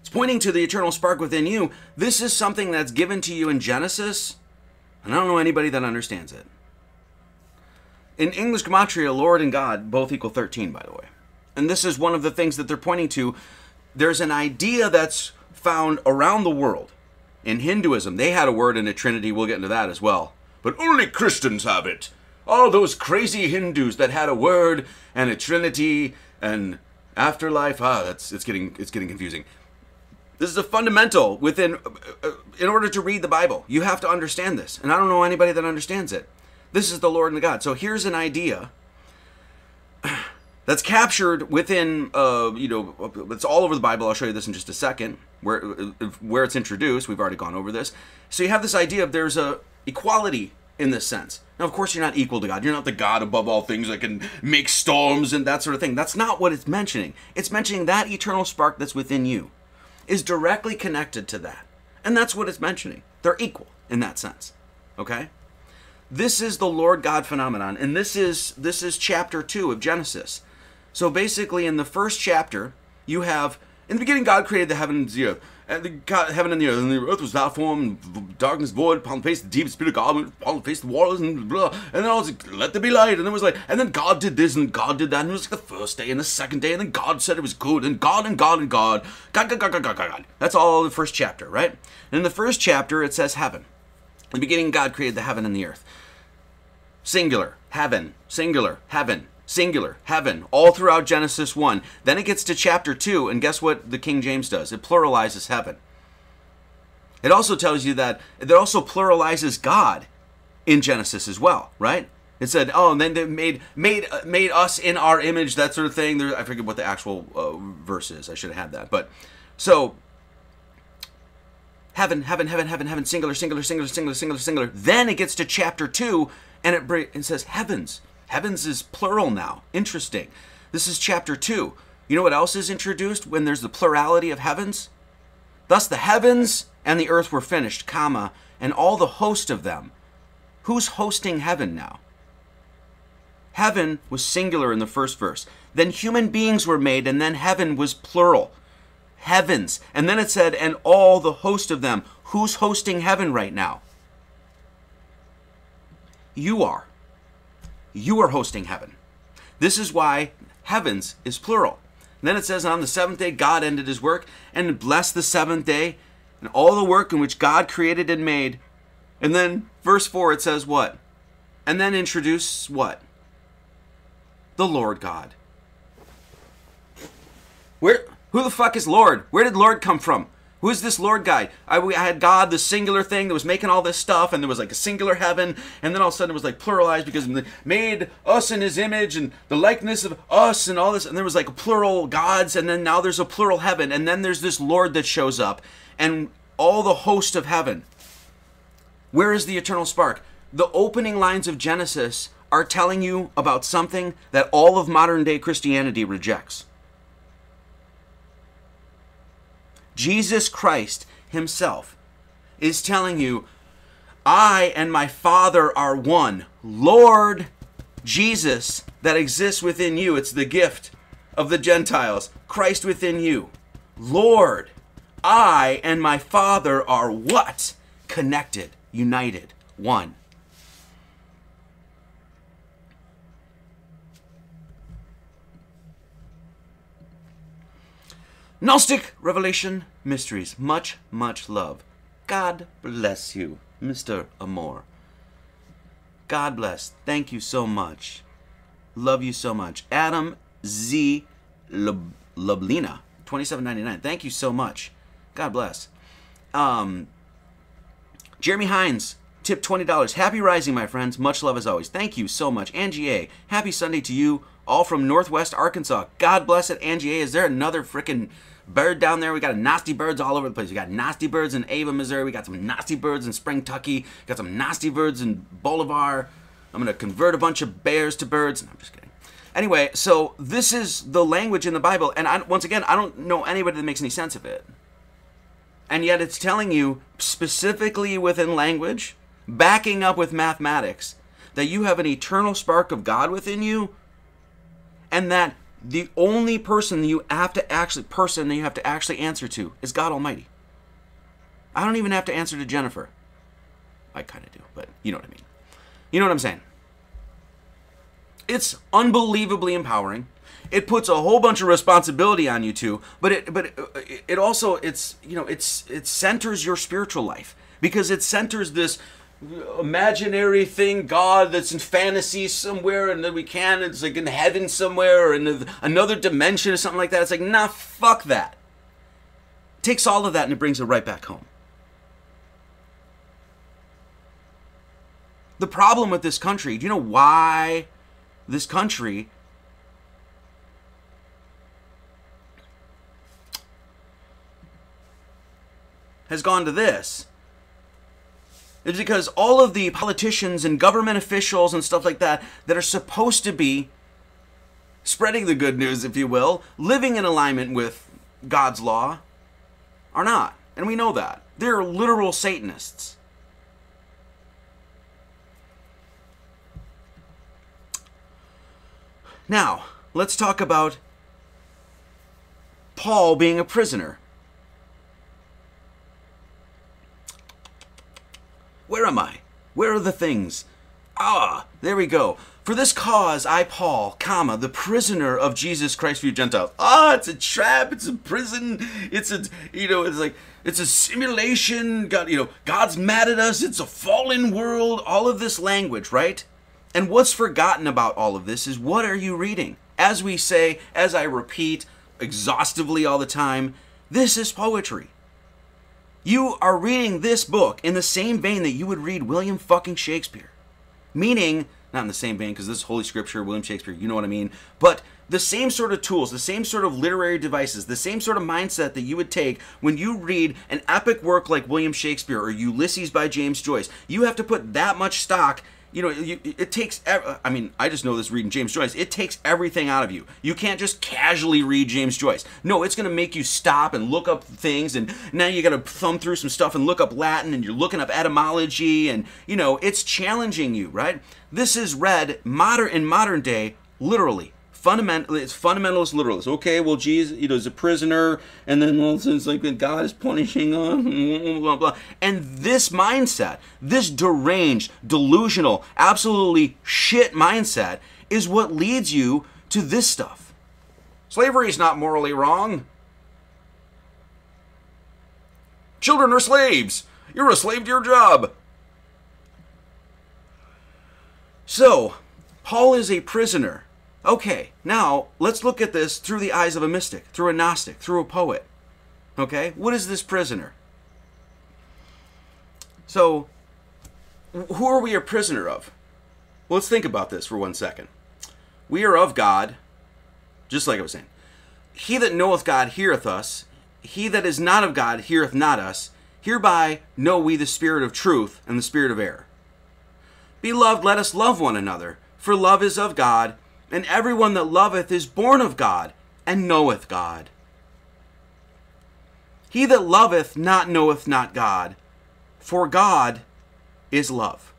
it's pointing to the eternal spark within you. This is something that's given to you in Genesis, and I don't know anybody that understands it. In English Gematria, Lord and God both equal 13, by the way. And this is one of the things that they're pointing to. There's an idea that's found around the world. In Hinduism, they had a word in a trinity. We'll get into that as well. But only Christians have it. All those crazy Hindus that had a word and a trinity and afterlife. Ah, that's it's getting it's getting confusing. This is a fundamental within in order to read the Bible. You have to understand this. And I don't know anybody that understands it. This is the Lord and the God. So here's an idea that's captured within uh, you know it's all over the bible i'll show you this in just a second where where it's introduced we've already gone over this so you have this idea of there's a equality in this sense. Now, of course, you're not equal to God. You're not the God above all things that can make storms and that sort of thing. That's not what it's mentioning. It's mentioning that eternal spark that's within you is directly connected to that. And that's what it's mentioning. They're equal in that sense. Okay? This is the Lord God phenomenon, and this is this is chapter 2 of Genesis. So basically in the first chapter, you have in the beginning God created the heavens and the earth. And the God, heaven and the earth, and the earth was without form, darkness void upon the face the deep spirit of God upon the face the waters, and blah. And then I was like, let there be light. And it was like, and then God did this, and God did that, and it was like the first day and the second day, and then God said it was good, and God and God and God, God, God, God, God, God, God, God. That's all the first chapter, right? And in the first chapter, it says heaven. In the beginning, God created the heaven and the earth. Singular, heaven, singular, heaven, singular, heaven, all throughout Genesis 1. Then it gets to chapter 2, and guess what the King James does? It pluralizes heaven. It also tells you that it also pluralizes God in Genesis as well, right? It said, "Oh, and then they made made uh, made us in our image," that sort of thing. There, I forget what the actual uh, verse is. I should have had that, but so heaven, heaven, heaven, heaven, heaven, singular, singular, singular, singular, singular, singular. Then it gets to chapter two, and it, it says heavens. Heavens is plural now. Interesting. This is chapter 2. You know what else is introduced when there's the plurality of heavens? Thus the heavens and the earth were finished, comma, and all the host of them. Who's hosting heaven now? Heaven was singular in the first verse. Then human beings were made, and then heaven was plural. Heavens. And then it said, and all the host of them. Who's hosting heaven right now? You are you are hosting heaven. This is why heavens is plural. And then it says, On the seventh day, God ended his work and blessed the seventh day and all the work in which God created and made. And then, verse 4, it says, What? And then introduce what? The Lord God. Where? Who the fuck is Lord? Where did Lord come from? Who is this Lord guy? I, we, I had God, the singular thing that was making all this stuff, and there was like a singular heaven, and then all of a sudden it was like pluralized because made us in his image and the likeness of us and all this, and there was like plural gods, and then now there's a plural heaven, and then there's this Lord that shows up, and all the host of heaven. Where is the eternal spark? The opening lines of Genesis are telling you about something that all of modern day Christianity rejects. Jesus Christ Himself is telling you, I and my Father are one. Lord Jesus that exists within you, it's the gift of the Gentiles, Christ within you. Lord, I and my Father are what? Connected, united, one. Gnostic Revelation Mysteries. Much, much love. God bless you, Mr. Amor. God bless. Thank you so much. Love you so much. Adam Z. Twenty-seven ninety-nine. Thank you so much. God bless. Um, Jeremy Hines, tip $20. Happy rising, my friends. Much love as always. Thank you so much. Angie A. Happy Sunday to you, all from Northwest Arkansas. God bless it, Angie A. Is there another freaking bird down there. We got nasty birds all over the place. We got nasty birds in Ava, Missouri. We got some nasty birds in Spring Tucky. Got some nasty birds in Bolivar. I'm gonna convert a bunch of bears to birds. No, I'm just kidding. Anyway, so this is the language in the Bible, and I, once again, I don't know anybody that makes any sense of it. And yet, it's telling you specifically within language, backing up with mathematics, that you have an eternal spark of God within you, and that the only person you have to actually person that you have to actually answer to is God Almighty. I don't even have to answer to Jennifer. I kind of do, but you know what I mean. You know what I'm saying? It's unbelievably empowering. It puts a whole bunch of responsibility on you too, but it but it, it also it's you know it's it centers your spiritual life because it centers this imaginary thing, God that's in fantasy somewhere, and then we can, it's like in heaven somewhere, or in another dimension or something like that. It's like, nah, fuck that. It takes all of that and it brings it right back home. The problem with this country, do you know why this country has gone to this? Is because all of the politicians and government officials and stuff like that that are supposed to be spreading the good news, if you will, living in alignment with God's law, are not. And we know that. They're literal Satanists. Now, let's talk about Paul being a prisoner. Where am I? Where are the things? Ah, there we go. For this cause, I, Paul, comma, the prisoner of Jesus Christ for you Gentiles. Ah, it's a trap. It's a prison. It's a, you know, it's like, it's a simulation. God, you know, God's mad at us. It's a fallen world. All of this language, right? And what's forgotten about all of this is what are you reading? As we say, as I repeat exhaustively all the time, this is poetry. You are reading this book in the same vein that you would read William fucking Shakespeare. Meaning, not in the same vein because this is Holy Scripture, William Shakespeare, you know what I mean, but the same sort of tools, the same sort of literary devices, the same sort of mindset that you would take when you read an epic work like William Shakespeare or Ulysses by James Joyce. You have to put that much stock you know, you, it takes. I mean, I just know this reading James Joyce. It takes everything out of you. You can't just casually read James Joyce. No, it's going to make you stop and look up things, and now you got to thumb through some stuff and look up Latin, and you're looking up etymology, and you know, it's challenging you, right? This is read modern in modern day, literally fundamental it's fundamentalist literalist okay well jesus you know is a prisoner and then all of well it's like god is punishing us *laughs* blah, blah, blah. and this mindset this deranged delusional absolutely shit mindset is what leads you to this stuff. Slavery is not morally wrong. Children are slaves. You're a slave to your job. So paul is a prisoner Okay, now let's look at this through the eyes of a mystic, through a Gnostic, through a poet. Okay, what is this prisoner? So, who are we a prisoner of? Well, let's think about this for one second. We are of God, just like I was saying. He that knoweth God heareth us. He that is not of God heareth not us. Hereby know we the spirit of truth and the spirit of error. Beloved, let us love one another, for love is of God, and everyone that loveth is born of God, and knoweth God. He that loveth not knoweth not God, for God is love.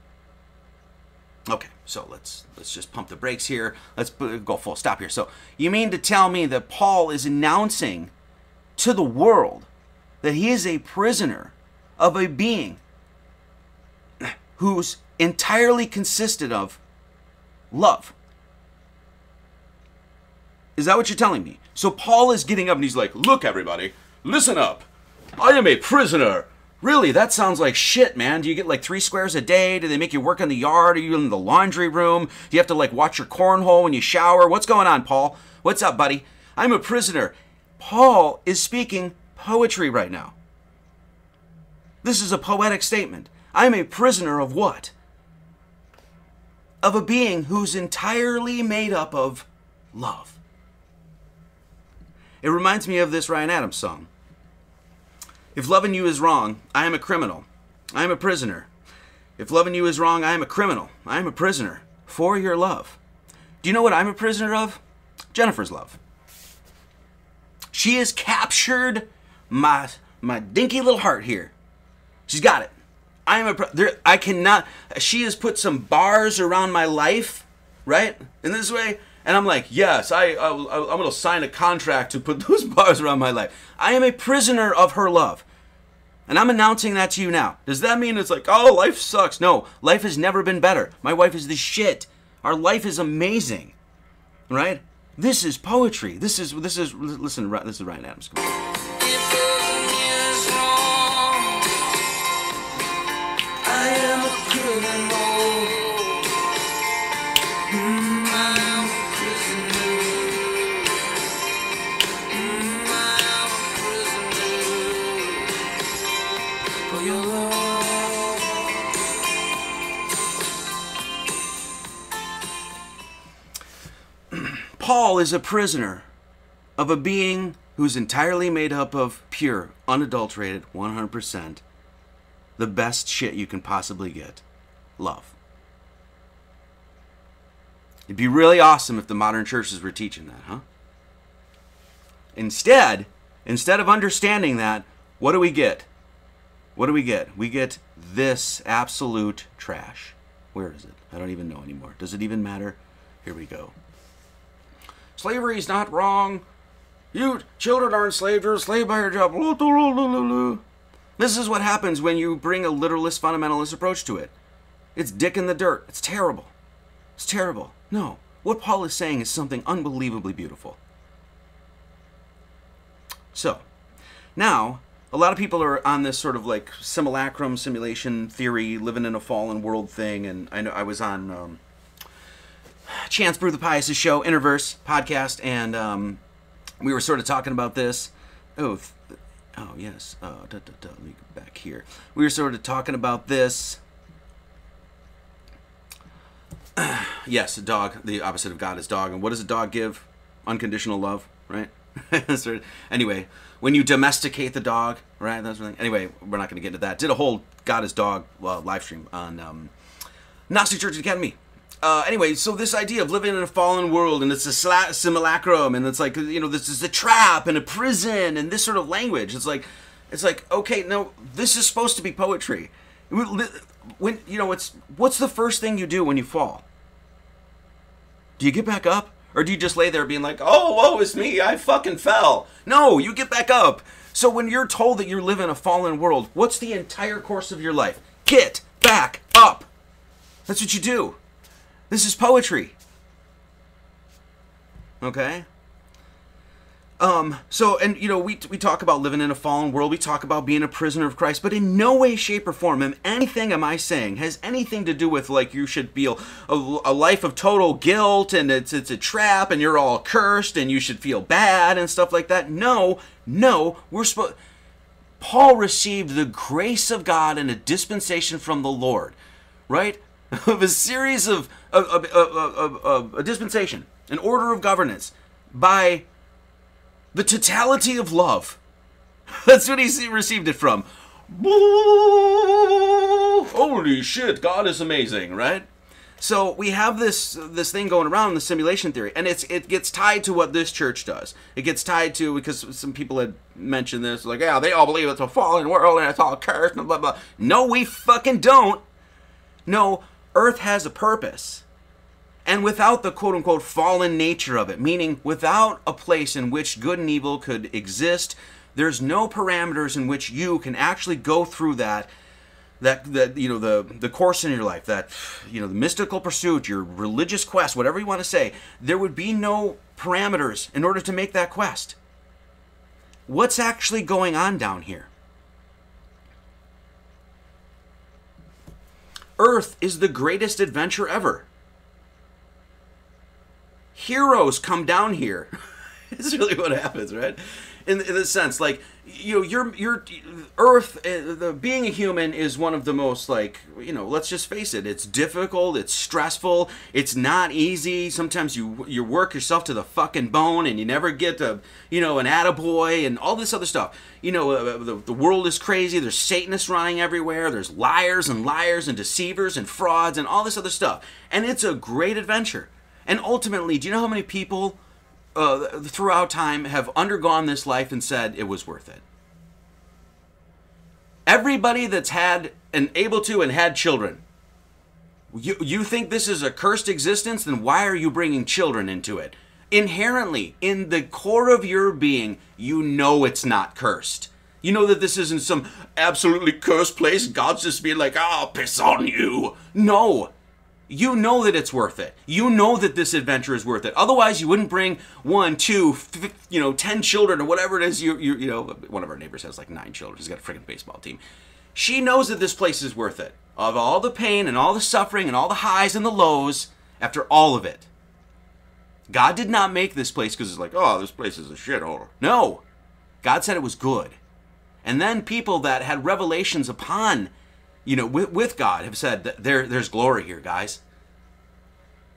Okay, so let's let's just pump the brakes here. Let's go full stop here. So, you mean to tell me that Paul is announcing to the world that he is a prisoner of a being who's entirely consisted of love? Is that what you're telling me? So Paul is getting up and he's like, Look, everybody, listen up. I am a prisoner. Really, that sounds like shit, man. Do you get like three squares a day? Do they make you work in the yard? Are you in the laundry room? Do you have to like watch your cornhole when you shower? What's going on, Paul? What's up, buddy? I'm a prisoner. Paul is speaking poetry right now. This is a poetic statement. I'm a prisoner of what? Of a being who's entirely made up of love. It reminds me of this Ryan Adams song. If loving you is wrong, I am a criminal. I am a prisoner. If loving you is wrong, I am a criminal. I am a prisoner for your love. Do you know what I'm a prisoner of? Jennifer's love. She has captured my my dinky little heart here. She's got it. I am a there, I cannot she has put some bars around my life, right? In this way, and I'm like, yes, I, I, I'm going to sign a contract to put *laughs* those bars around my life. I am a prisoner of her love. And I'm announcing that to you now. Does that mean it's like, oh, life sucks? No, life has never been better. My wife is the shit. Our life is amazing. Right? This is poetry. This is, this is, listen, this is Ryan Adams. Paul is a prisoner of a being who's entirely made up of pure, unadulterated, 100%, the best shit you can possibly get love. It'd be really awesome if the modern churches were teaching that, huh? Instead, instead of understanding that, what do we get? What do we get? We get this absolute trash. Where is it? I don't even know anymore. Does it even matter? Here we go. Slavery is not wrong. You children aren't enslaved. You're enslaved by your job. This is what happens when you bring a literalist, fundamentalist approach to it. It's dick in the dirt. It's terrible. It's terrible. No. What Paul is saying is something unbelievably beautiful. So, now, a lot of people are on this sort of like simulacrum simulation theory, living in a fallen world thing, and I know I was on um, Chance Brew the Pious' show, Interverse podcast, and um, we were sort of talking about this. Oh, th- oh yes. Uh, da, da, da, let me go back here. We were sort of talking about this. *clears throat* yes, a dog. The opposite of God is dog. And what does a dog give? Unconditional love, right? *laughs* anyway, when you domesticate the dog, right? That's thing. Anyway, we're not going to get into that. Did a whole God is dog uh, live stream on um, Gnostic Church Academy. Uh, anyway, so this idea of living in a fallen world and it's a simulacrum and it's like you know this is a trap and a prison and this sort of language. It's like it's like okay, no, this is supposed to be poetry. When you know it's what's the first thing you do when you fall? Do you get back up? Or do you just lay there being like, oh, woe is me, I fucking fell? No, you get back up. So when you're told that you live in a fallen world, what's the entire course of your life? Get back up. That's what you do. This is poetry. Okay? Um, so, and you know, we, we talk about living in a fallen world, we talk about being a prisoner of Christ, but in no way, shape, or form am anything am I saying has anything to do with like you should feel a, a life of total guilt and it's it's a trap and you're all cursed and you should feel bad and stuff like that. No, no, we're supposed. Paul received the grace of God and a dispensation from the Lord, right? *laughs* of a series of, of, of, of, of a dispensation, an order of governance by the totality of love. *laughs* That's what he received it from. *laughs* Holy shit, God is amazing, right? So we have this this thing going around the simulation theory, and it's it gets tied to what this church does. It gets tied to because some people had mentioned this, like, yeah, they all believe it's a fallen world and it's all cursed and blah blah. No, we fucking don't. No, Earth has a purpose. And without the quote unquote fallen nature of it, meaning without a place in which good and evil could exist, there's no parameters in which you can actually go through that that that you know the the course in your life that you know the mystical pursuit your religious quest whatever you want to say there would be no parameters in order to make that quest what's actually going on down here earth is the greatest adventure ever heroes come down here. *laughs* it's really what happens, right? In, in the sense, like you know, your your Earth, uh, the being a human is one of the most like you know. Let's just face it. It's difficult. It's stressful. It's not easy. Sometimes you you work yourself to the fucking bone, and you never get to you know an attaboy and all this other stuff. You know, uh, the, the world is crazy. There's Satanists running everywhere. There's liars and liars and deceivers and frauds and all this other stuff. And it's a great adventure. And ultimately, do you know how many people uh, throughout time have undergone this life and said it was worth it? Everybody that's had and able to and had children. You, you think this is a cursed existence? Then why are you bringing children into it? Inherently, in the core of your being, you know it's not cursed. You know that this isn't some absolutely cursed place. God's just being like, oh, piss on you. No, you know that it's worth it. You know that this adventure is worth it. Otherwise, you wouldn't bring one, two, you know, ten children or whatever it is. You, you, you know, one of our neighbors has like nine children. He's got a freaking baseball team. She knows that this place is worth it. Of all the pain and all the suffering and all the highs and the lows, after all of it. God did not make this place because it's like, oh, this place is a shithole. No. God said it was good. And then people that had revelations upon you know, with, with God have said that there there's glory here, guys.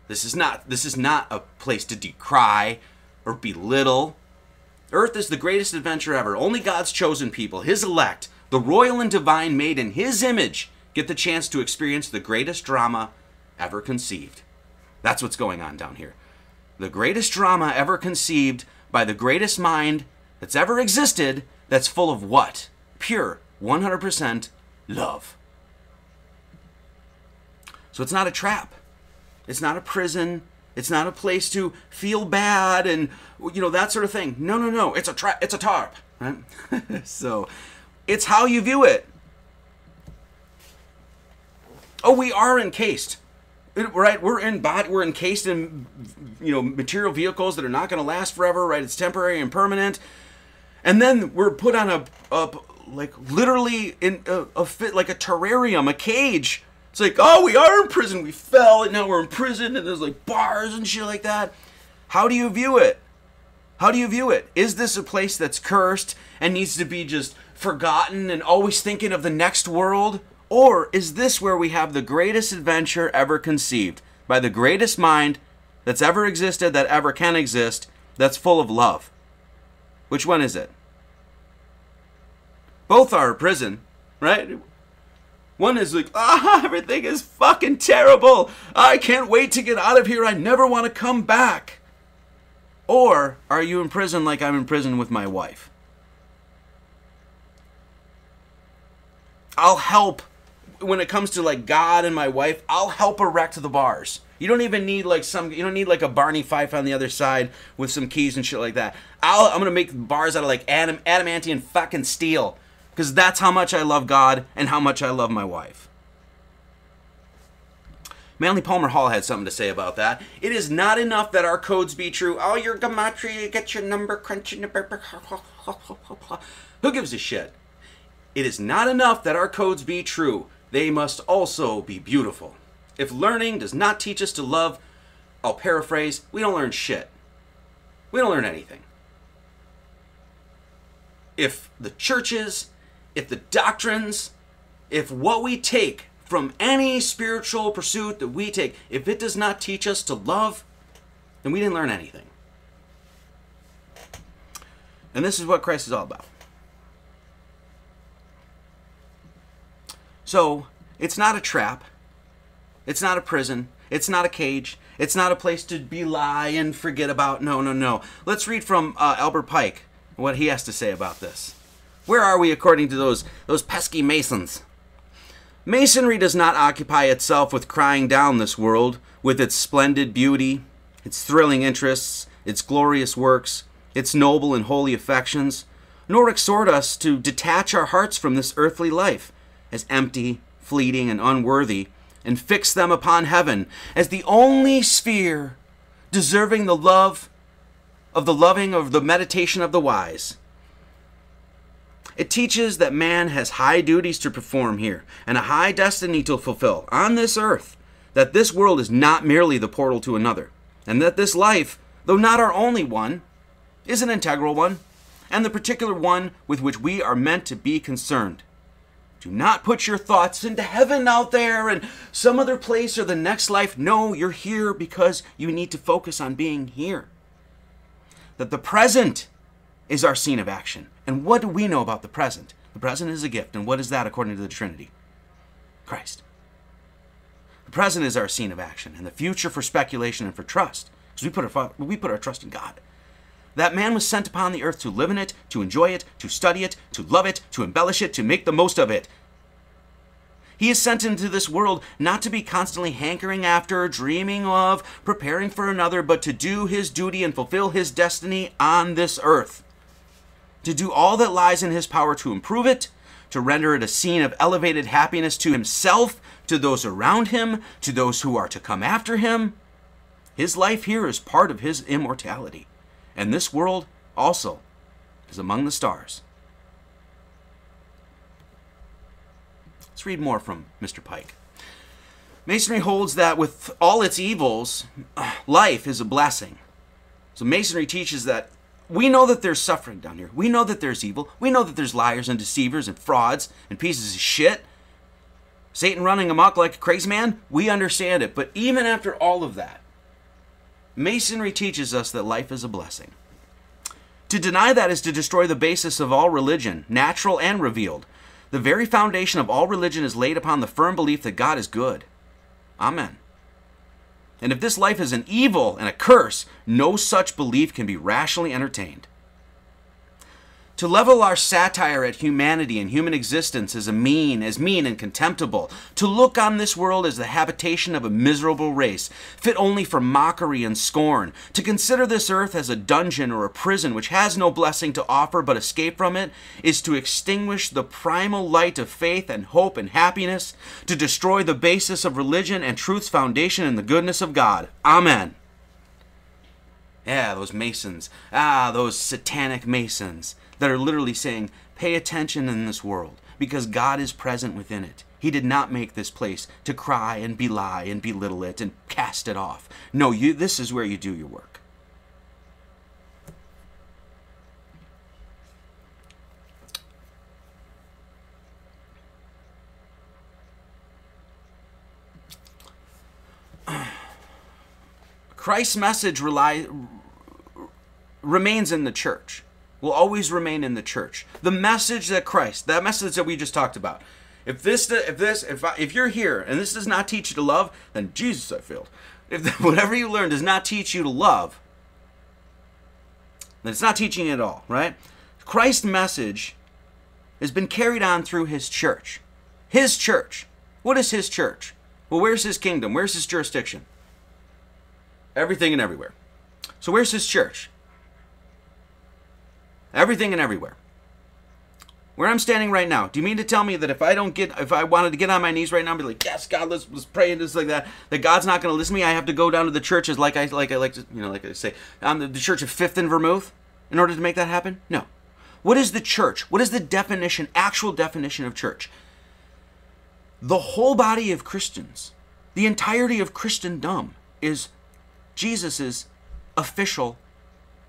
This is not this is not a place to decry or belittle. Earth is the greatest adventure ever. Only God's chosen people, his elect, the royal and divine made in his image, get the chance to experience the greatest drama ever conceived. That's what's going on down here. The greatest drama ever conceived by the greatest mind that's ever existed that's full of what? Pure, 100% love. So it's not a trap. It's not a prison. It's not a place to feel bad and you know that sort of thing. No, no, no. It's a trap. It's a tarp. Right? *laughs* so it's how you view it. Oh, we are encased. Right, we're in body, we're encased in, you know, material vehicles that are not going to last forever. Right, it's temporary and permanent, and then we're put on a, a like literally in a, a fit like a terrarium, a cage. It's like, oh, we are in prison. We fell, and now we're in prison, and there's like bars and shit like that. How do you view it? How do you view it? Is this a place that's cursed and needs to be just forgotten and always thinking of the next world? Or is this where we have the greatest adventure ever conceived by the greatest mind that's ever existed, that ever can exist, that's full of love? Which one is it? Both are a prison, right? One is like, ah, *laughs* everything is fucking terrible. I can't wait to get out of here. I never want to come back. Or are you in prison like I'm in prison with my wife? I'll help when it comes to like God and my wife, I'll help erect the bars. You don't even need like some. You don't need like a Barney Fife on the other side with some keys and shit like that. I'll, I'm gonna make bars out of like adam, adamantium fucking steel, because that's how much I love God and how much I love my wife. Manly Palmer Hall had something to say about that. It is not enough that our codes be true. Oh, your gematria, get your number crunching. Who gives a shit? It is not enough that our codes be true they must also be beautiful. If learning does not teach us to love, I'll paraphrase, we don't learn shit. We don't learn anything. If the churches, if the doctrines, if what we take from any spiritual pursuit that we take, if it does not teach us to love, then we didn't learn anything. And this is what Christ is all about. So, it's not a trap. It's not a prison. It's not a cage. It's not a place to be lie and forget about. No, no, no. Let's read from uh, Albert Pike what he has to say about this. Where are we according to those those pesky masons? Masonry does not occupy itself with crying down this world with its splendid beauty, its thrilling interests, its glorious works, its noble and holy affections, nor exhort us to detach our hearts from this earthly life as empty, fleeting, and unworthy, and fix them upon heaven as the only sphere deserving the love of the loving of the meditation of the wise. It teaches that man has high duties to perform here and a high destiny to fulfill on this earth, that this world is not merely the portal to another, and that this life, though not our only one, is an integral one, and the particular one with which we are meant to be concerned. Do not put your thoughts into heaven out there and some other place or the next life. No, you're here because you need to focus on being here. That the present is our scene of action. And what do we know about the present? The present is a gift. And what is that according to the Trinity? Christ. The present is our scene of action, and the future for speculation and for trust. Because we put our, we put our trust in God. That man was sent upon the earth to live in it, to enjoy it, to study it, to love it, to embellish it, to make the most of it. He is sent into this world not to be constantly hankering after, dreaming of, preparing for another, but to do his duty and fulfill his destiny on this earth. To do all that lies in his power to improve it, to render it a scene of elevated happiness to himself, to those around him, to those who are to come after him. His life here is part of his immortality. And this world also is among the stars. Let's read more from Mr. Pike. Masonry holds that with all its evils, life is a blessing. So Masonry teaches that we know that there's suffering down here. We know that there's evil. We know that there's liars and deceivers and frauds and pieces of shit. Satan running amok like a crazy man, we understand it. But even after all of that, Masonry teaches us that life is a blessing. To deny that is to destroy the basis of all religion, natural and revealed. The very foundation of all religion is laid upon the firm belief that God is good. Amen. And if this life is an evil and a curse, no such belief can be rationally entertained. To level our satire at humanity and human existence as a mean, as mean and contemptible, to look on this world as the habitation of a miserable race, fit only for mockery and scorn, to consider this earth as a dungeon or a prison which has no blessing to offer but escape from it, is to extinguish the primal light of faith and hope and happiness, to destroy the basis of religion and truth's foundation in the goodness of God. Amen. Yeah, those Masons. Ah, those satanic Masons that are literally saying, pay attention in this world because God is present within it. He did not make this place to cry and belie and belittle it and cast it off. No, you this is where you do your work. Christ's message rely, remains in the church will always remain in the church. The message that Christ, that message that we just talked about. If this, if this, if I, if you're here and this does not teach you to love, then Jesus, I failed. If *laughs* whatever you learn does not teach you to love, then it's not teaching at all, right? Christ's message has been carried on through his church. His church. What is his church? Well, where's his kingdom? Where's his jurisdiction? Everything and everywhere. So where's his church? Everything and everywhere. Where I'm standing right now, do you mean to tell me that if I don't get, if I wanted to get on my knees right now and be like, yes, God, let's, let's pray and just like that, that God's not going to listen to me? I have to go down to the churches like I like I like to, you know, like I say, on the, the church of Fifth and Vermouth in order to make that happen? No. What is the church? What is the definition, actual definition of church? The whole body of Christians, the entirety of Christendom is Jesus's official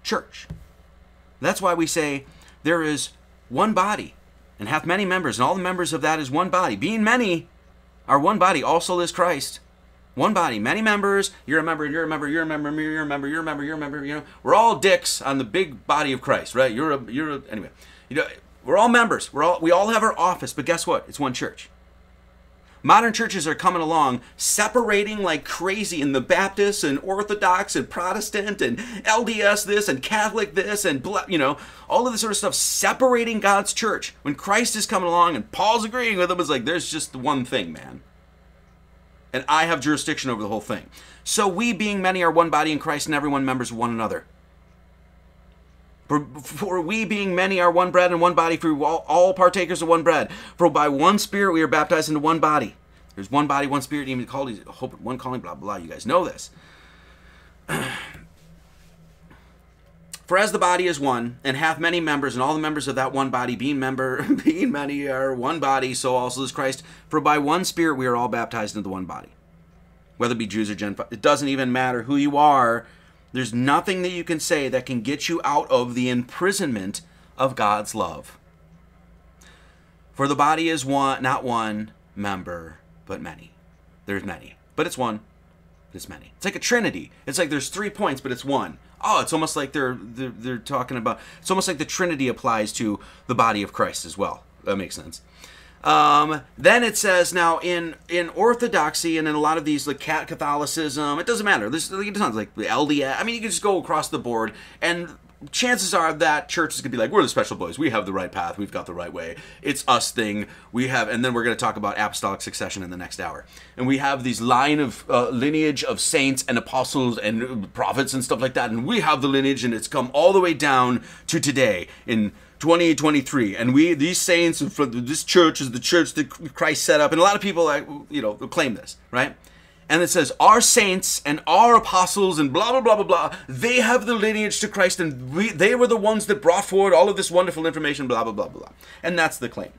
church. That's why we say there is one body and hath many members, and all the members of that is one body. Being many are one body, also is Christ. One body, many members. You're a member, you're a member, you're a member, you're a member, you're a member, you're a member. You know, we're all dicks on the big body of Christ, right? You're a, you're a, anyway. You know, we're all members. We're all, we all have our office, but guess what? It's one church. Modern churches are coming along, separating like crazy in the Baptist and Orthodox and Protestant and LDS this and Catholic this and you know all of this sort of stuff, separating God's church. When Christ is coming along and Paul's agreeing with him, it's like there's just one thing, man, and I have jurisdiction over the whole thing. So we, being many, are one body in Christ, and everyone members one another. For, we, being many, are one bread and one body, for all, all partakers of one bread. For by one Spirit we are baptized into one body. There's one body, one Spirit, even called hope, one calling, blah, blah, blah. You guys know this. *clears throat* For as the body is one, and hath many members, and all the members of that one body, being member, *laughs* being many, are one body, so also is Christ. For by one Spirit we are all baptized into the one body, whether it be Jews or Gentiles. It doesn't even matter who you are there's nothing that you can say that can get you out of the imprisonment of God's love. For the body is one, not one member, but many. There's many, but it's one. It's many. It's like a trinity. It's like there's three points, but it's one. Oh, it's almost like they're, they're they're talking about. It's almost like the Trinity applies to the body of Christ as well. That makes sense. Um, then it says now in in Orthodoxy and in a lot of these like Catholicism, it doesn't matter. There's tons like the LDS. I mean, you can just go across the board, and chances are that church is gonna be like, we're the special boys. We have the right path. We've got the right way. It's us thing. We have, and then we're gonna talk about apostolic succession in the next hour. And we have these line of uh, lineage of saints and apostles and prophets and stuff like that. And we have the lineage, and it's come all the way down to today in 2023 and we these saints this church is the church that christ set up. And a lot of people like you know claim this right? And it says our saints and our apostles and blah blah blah blah blah they have the lineage to christ. And we, they were the ones that brought forward all of this wonderful information blah blah blah blah. And that's the claim.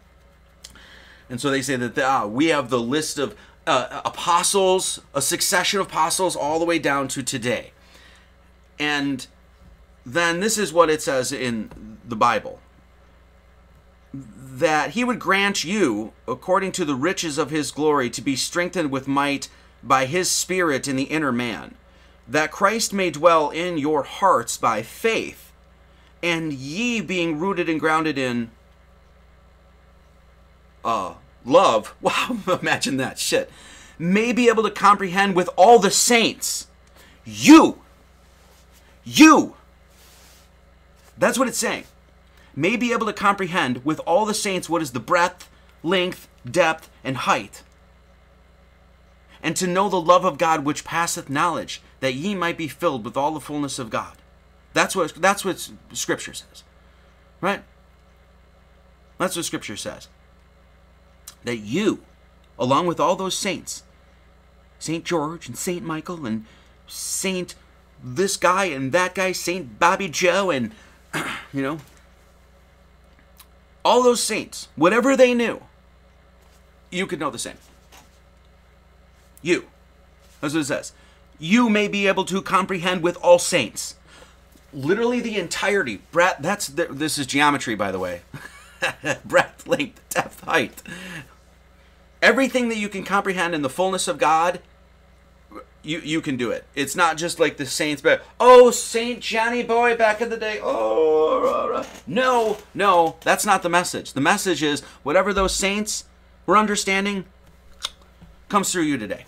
And so they say that ah, we have the list of uh, apostles a succession of apostles all the way down to today. And then this is what it says in the bible that he would grant you, according to the riches of his glory, to be strengthened with might by his Spirit in the inner man, that Christ may dwell in your hearts by faith, and ye being rooted and grounded in uh, love, *laughs* wow, *laughs* imagine that shit, may be able to comprehend with all the saints. You, you, that's what it's saying, may be able to comprehend with all the saints what is the breadth, length, depth, and height. And to know the love of God which passeth knowledge, that ye might be filled with all the fullness of God. That's what that's what Scripture says, right? That's what Scripture says. That you, along with all those saints, Saint George and Saint Michael and Saint this guy and that guy, Saint Bobby Joe, and *clears throat* you know, all those saints, whatever they knew, you could know the same. You. That's what it says. You may be able to comprehend with all saints. Literally the entirety. Breadth, that's the, this is geometry, by the way. *laughs* Breadth, length, depth, height. Everything that you can comprehend in the fullness of God, you you can do it. It's not just like the saints, but oh, Saint Johnny Boy back in the day. Oh, rah, rah. no, no, that's not the message. The message is whatever those saints were understanding comes through you today.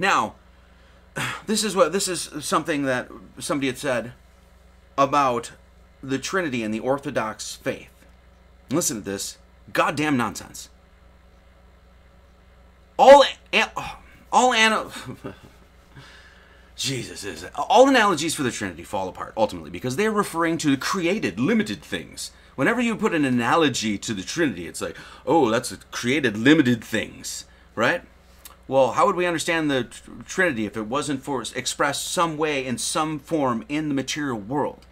Now, *sighs* this is what this is something that somebody had said about the Trinity and the Orthodox faith. Listen to this goddamn nonsense. All all ana- *laughs* Jesus is all analogies for the Trinity fall apart ultimately because they're referring to created, limited things. Whenever you put an analogy to the Trinity, it's like, oh, that's created, limited things, right? Well, how would we understand the tr- Trinity if it wasn't for expressed some way in some form in the material world?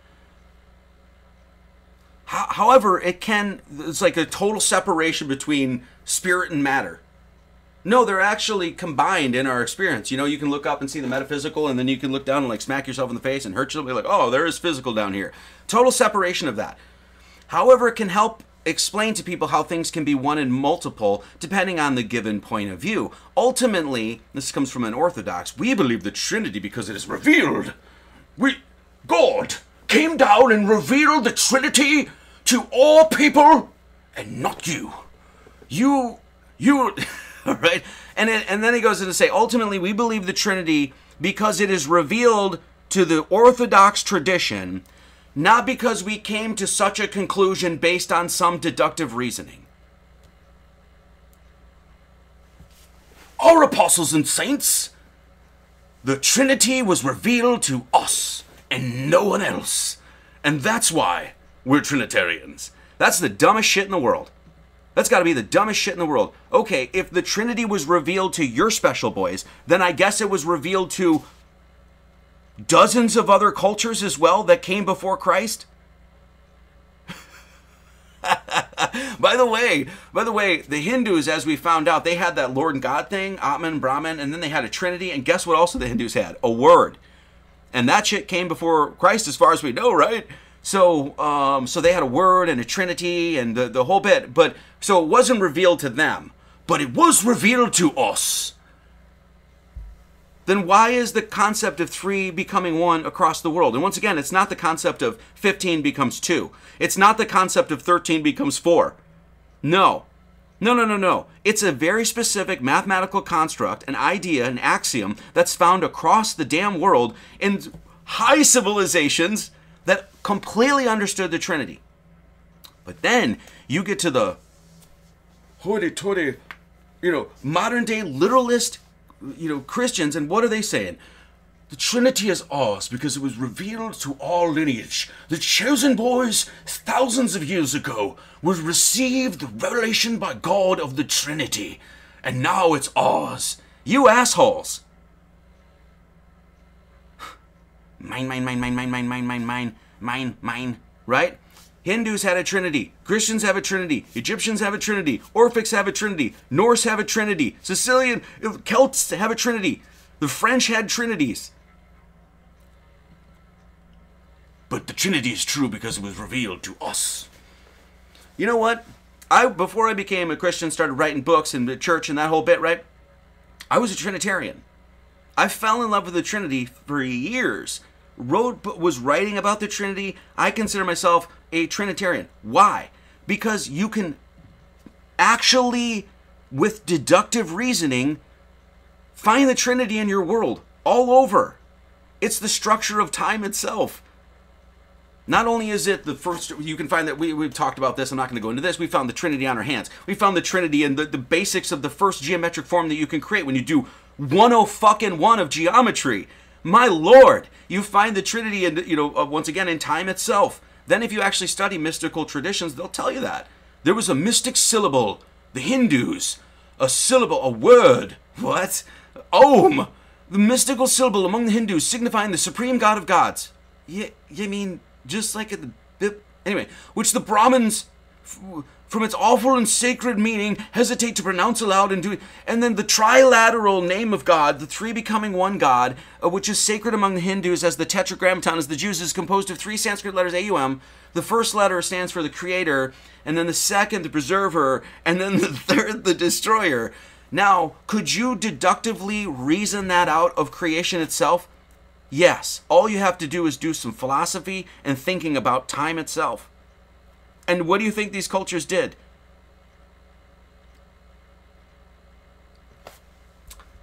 How, however, it can, it's like a total separation between spirit and matter. No, they're actually combined in our experience. You know, you can look up and see the metaphysical, and then you can look down and like smack yourself in the face and hurt yourself. Be like, oh, there is physical down here. Total separation of that. However, it can help explain to people how things can be one and multiple depending on the given point of view. Ultimately, this comes from an Orthodox. We believe the Trinity because it is revealed. We, God, came down and revealed the Trinity to all people, and not you. You, you, *laughs* right? And then, and then he goes on to say, ultimately, we believe the Trinity because it is revealed to the Orthodox tradition, not because we came to such a conclusion based on some deductive reasoning. Our apostles and saints, the Trinity was revealed to us and no one else. And that's why we're Trinitarians. That's the dumbest shit in the world. That's got to be the dumbest shit in the world. Okay, if the Trinity was revealed to your special boys, then I guess it was revealed to dozens of other cultures as well that came before Christ. *laughs* by the way, by the way, the Hindus, as we found out, they had that Lord and God thing, Atman, Brahman, and then they had a Trinity. And guess what? Also, the Hindus had a word, and that shit came before Christ, as far as we know, right? So, um, so they had a word and a Trinity and the, the whole bit. But so it wasn't revealed to them, but it was revealed to us. Then why is the concept of three becoming one across the world? And once again, it's not the concept of 15 becomes two. It's not the concept of 13 becomes four. No. No, no, no, no. It's a very specific mathematical construct, an idea, an axiom that's found across the damn world in high civilizations that completely understood the Trinity. But then you get to the hoity toity, you know, modern day literalist, you know, Christians, and what are they saying? The Trinity is ours because it was revealed to all lineage. The chosen boys, thousands of years ago, would receive the revelation by God of the Trinity, and now it's ours. You assholes. Mine, mine, mine, mine, mine, mine, mine, mine, mine, mine, mine, right? Hindus had a trinity. Christians have a trinity. Egyptians have a trinity. Orphics have a trinity. Norse have a trinity. Sicilian, Celts have a trinity. The French had trinities. But the trinity is true because it was revealed to us. You know what? I before I became a Christian, started writing books in the church and that whole bit, right? I was a Trinitarian. I fell in love with the Trinity for years. Wrote was writing about the Trinity. I consider myself a Trinitarian. Why? because you can actually, with deductive reasoning, find the Trinity in your world all over. It's the structure of time itself. Not only is it the first, you can find that we, we've talked about this, I'm not going to go into this. We found the Trinity on our hands. We found the Trinity in the, the basics of the first geometric form that you can create when you do 10 fucking 1 of geometry. My lord, you find the Trinity, in, you know, uh, once again, in time itself. Then, if you actually study mystical traditions, they'll tell you that. There was a mystic syllable, the Hindus, a syllable, a word. *laughs* What? Om, the mystical syllable among the Hindus signifying the supreme god of gods. You, you mean just like in the anyway, which the Brahmins, from its awful and sacred meaning, hesitate to pronounce aloud and do. it. And then the trilateral name of God, the three becoming one God, uh, which is sacred among the Hindus as the Tetragrammaton, as the Jews, is composed of three Sanskrit letters AUM. The first letter stands for the Creator, and then the second, the Preserver, and then the *laughs* third, the Destroyer. Now, could you deductively reason that out of creation itself? Yes, all you have to do is do some philosophy and thinking about time itself. And what do you think these cultures did?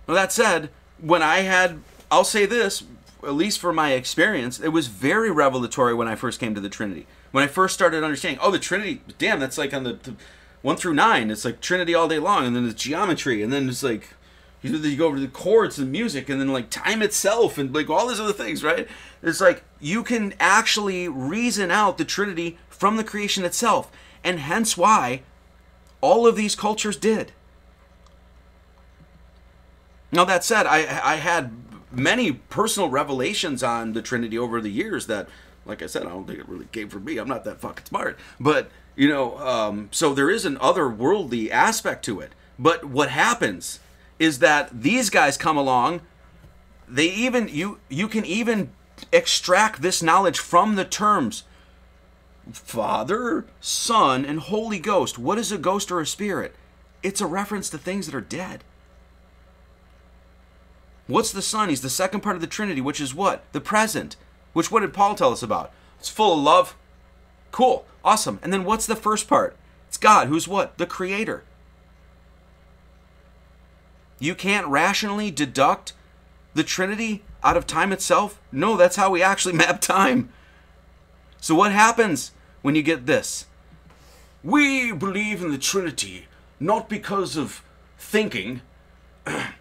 Well, that said, when I had, I'll say this, at least for my experience, it was very revelatory when I first came to the Trinity. When I first started understanding, oh, the Trinity, damn, that's like on the, the one through nine. It's like Trinity all day long, and then it's geometry, and then it's like you, go over to the chords and music and then like time itself and like all these other things right? It's like you can actually reason out the trinity from the creation itself. And hence why all of these cultures did. Now that said i i had many personal revelations on the trinity over the years that like i said i don't think it really came from me. I'm not that fucking smart. But you know um, so there is an otherworldly aspect to it. But what happens is that these guys come along they even you you can even extract this knowledge from the terms father son and holy ghost. What is a ghost or a spirit? It's a reference to things that are dead. What's the son? He's the second part of the trinity which is what? The present which what did paul tell us about? It's full of love. Cool. Awesome. And then what's the first part? It's god who's what? The creator you can't rationally deduct the Trinity out of time itself? No, that's how we actually *laughs* map time. So, what happens when you get this? We believe in the Trinity not because of thinking *clears throat* and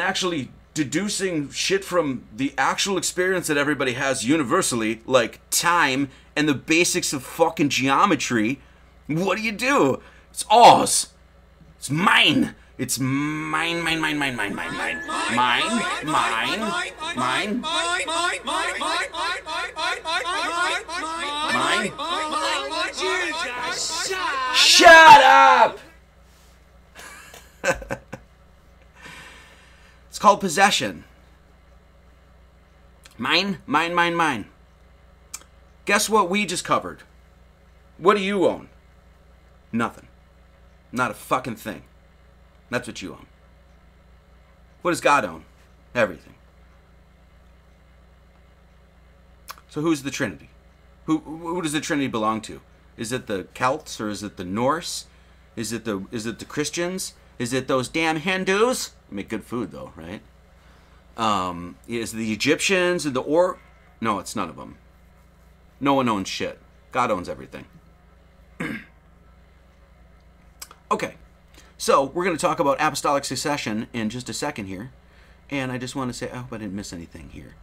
actually deducing shit from the actual experience that everybody has universally, like time and the basics of fucking geometry. What do you do? It's ours. It's mine. It's mine, mine, mine, mine, mine, mine, mine, mine, mine, mine, mine, mine. Mine, mine. Shut up! *laughs* it's called possession. Mine, mine, mine, mine. Guess what we just covered? What do you own? Nothing. Not a fucking thing. That's what you own. What does God own? Everything. So who's the Trinity? Who, who does the Trinity belong to? Is it the Celts or is it the Norse? Is it the is it the Christians? Is it those damn Hindus? Make good food though, right? Um, is the Egyptians and the or? No, it's none of them. No one owns shit. God owns everything. *clears throat* okay. So we're going to talk about apostolic succession in just a second here. And I just want to say, I hope I didn't miss anything here.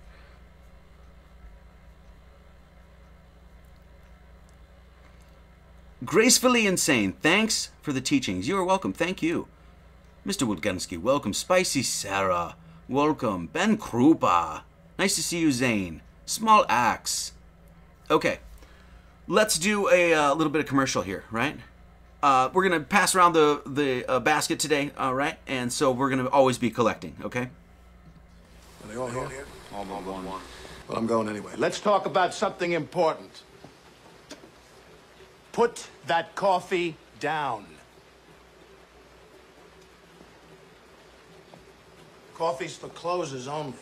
Gracefully Insane, thanks for the teachings. You are welcome. Thank you. Mr. Wilgensky, welcome. Spicy Sarah, welcome. Ben Krupa, nice to see you, Zane. Small Axe. Okay, let's do a uh, little bit of commercial here, right? Uh, we're gonna pass around the the uh, basket today, all right? And so we're gonna always be collecting, okay? Are they all here? All but one. Well, I'm going anyway. Let's talk about something important. Put that coffee down. Coffee's for closers only.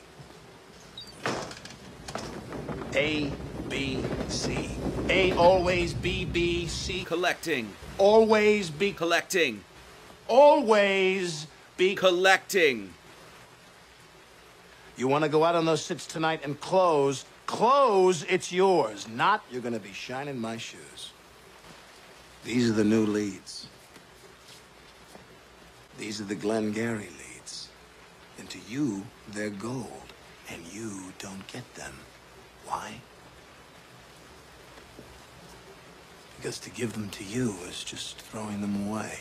A B, C. A always B, B, C. Collecting. Always be. Collecting. Always be. Collecting. You want to go out on those sits tonight and close? Close, it's yours. Not, you're going to be shining my shoes. These are the new leads. These are the Glengarry leads. And to you, they're gold. And you don't get them. Why? Because to give them to you is just throwing them away.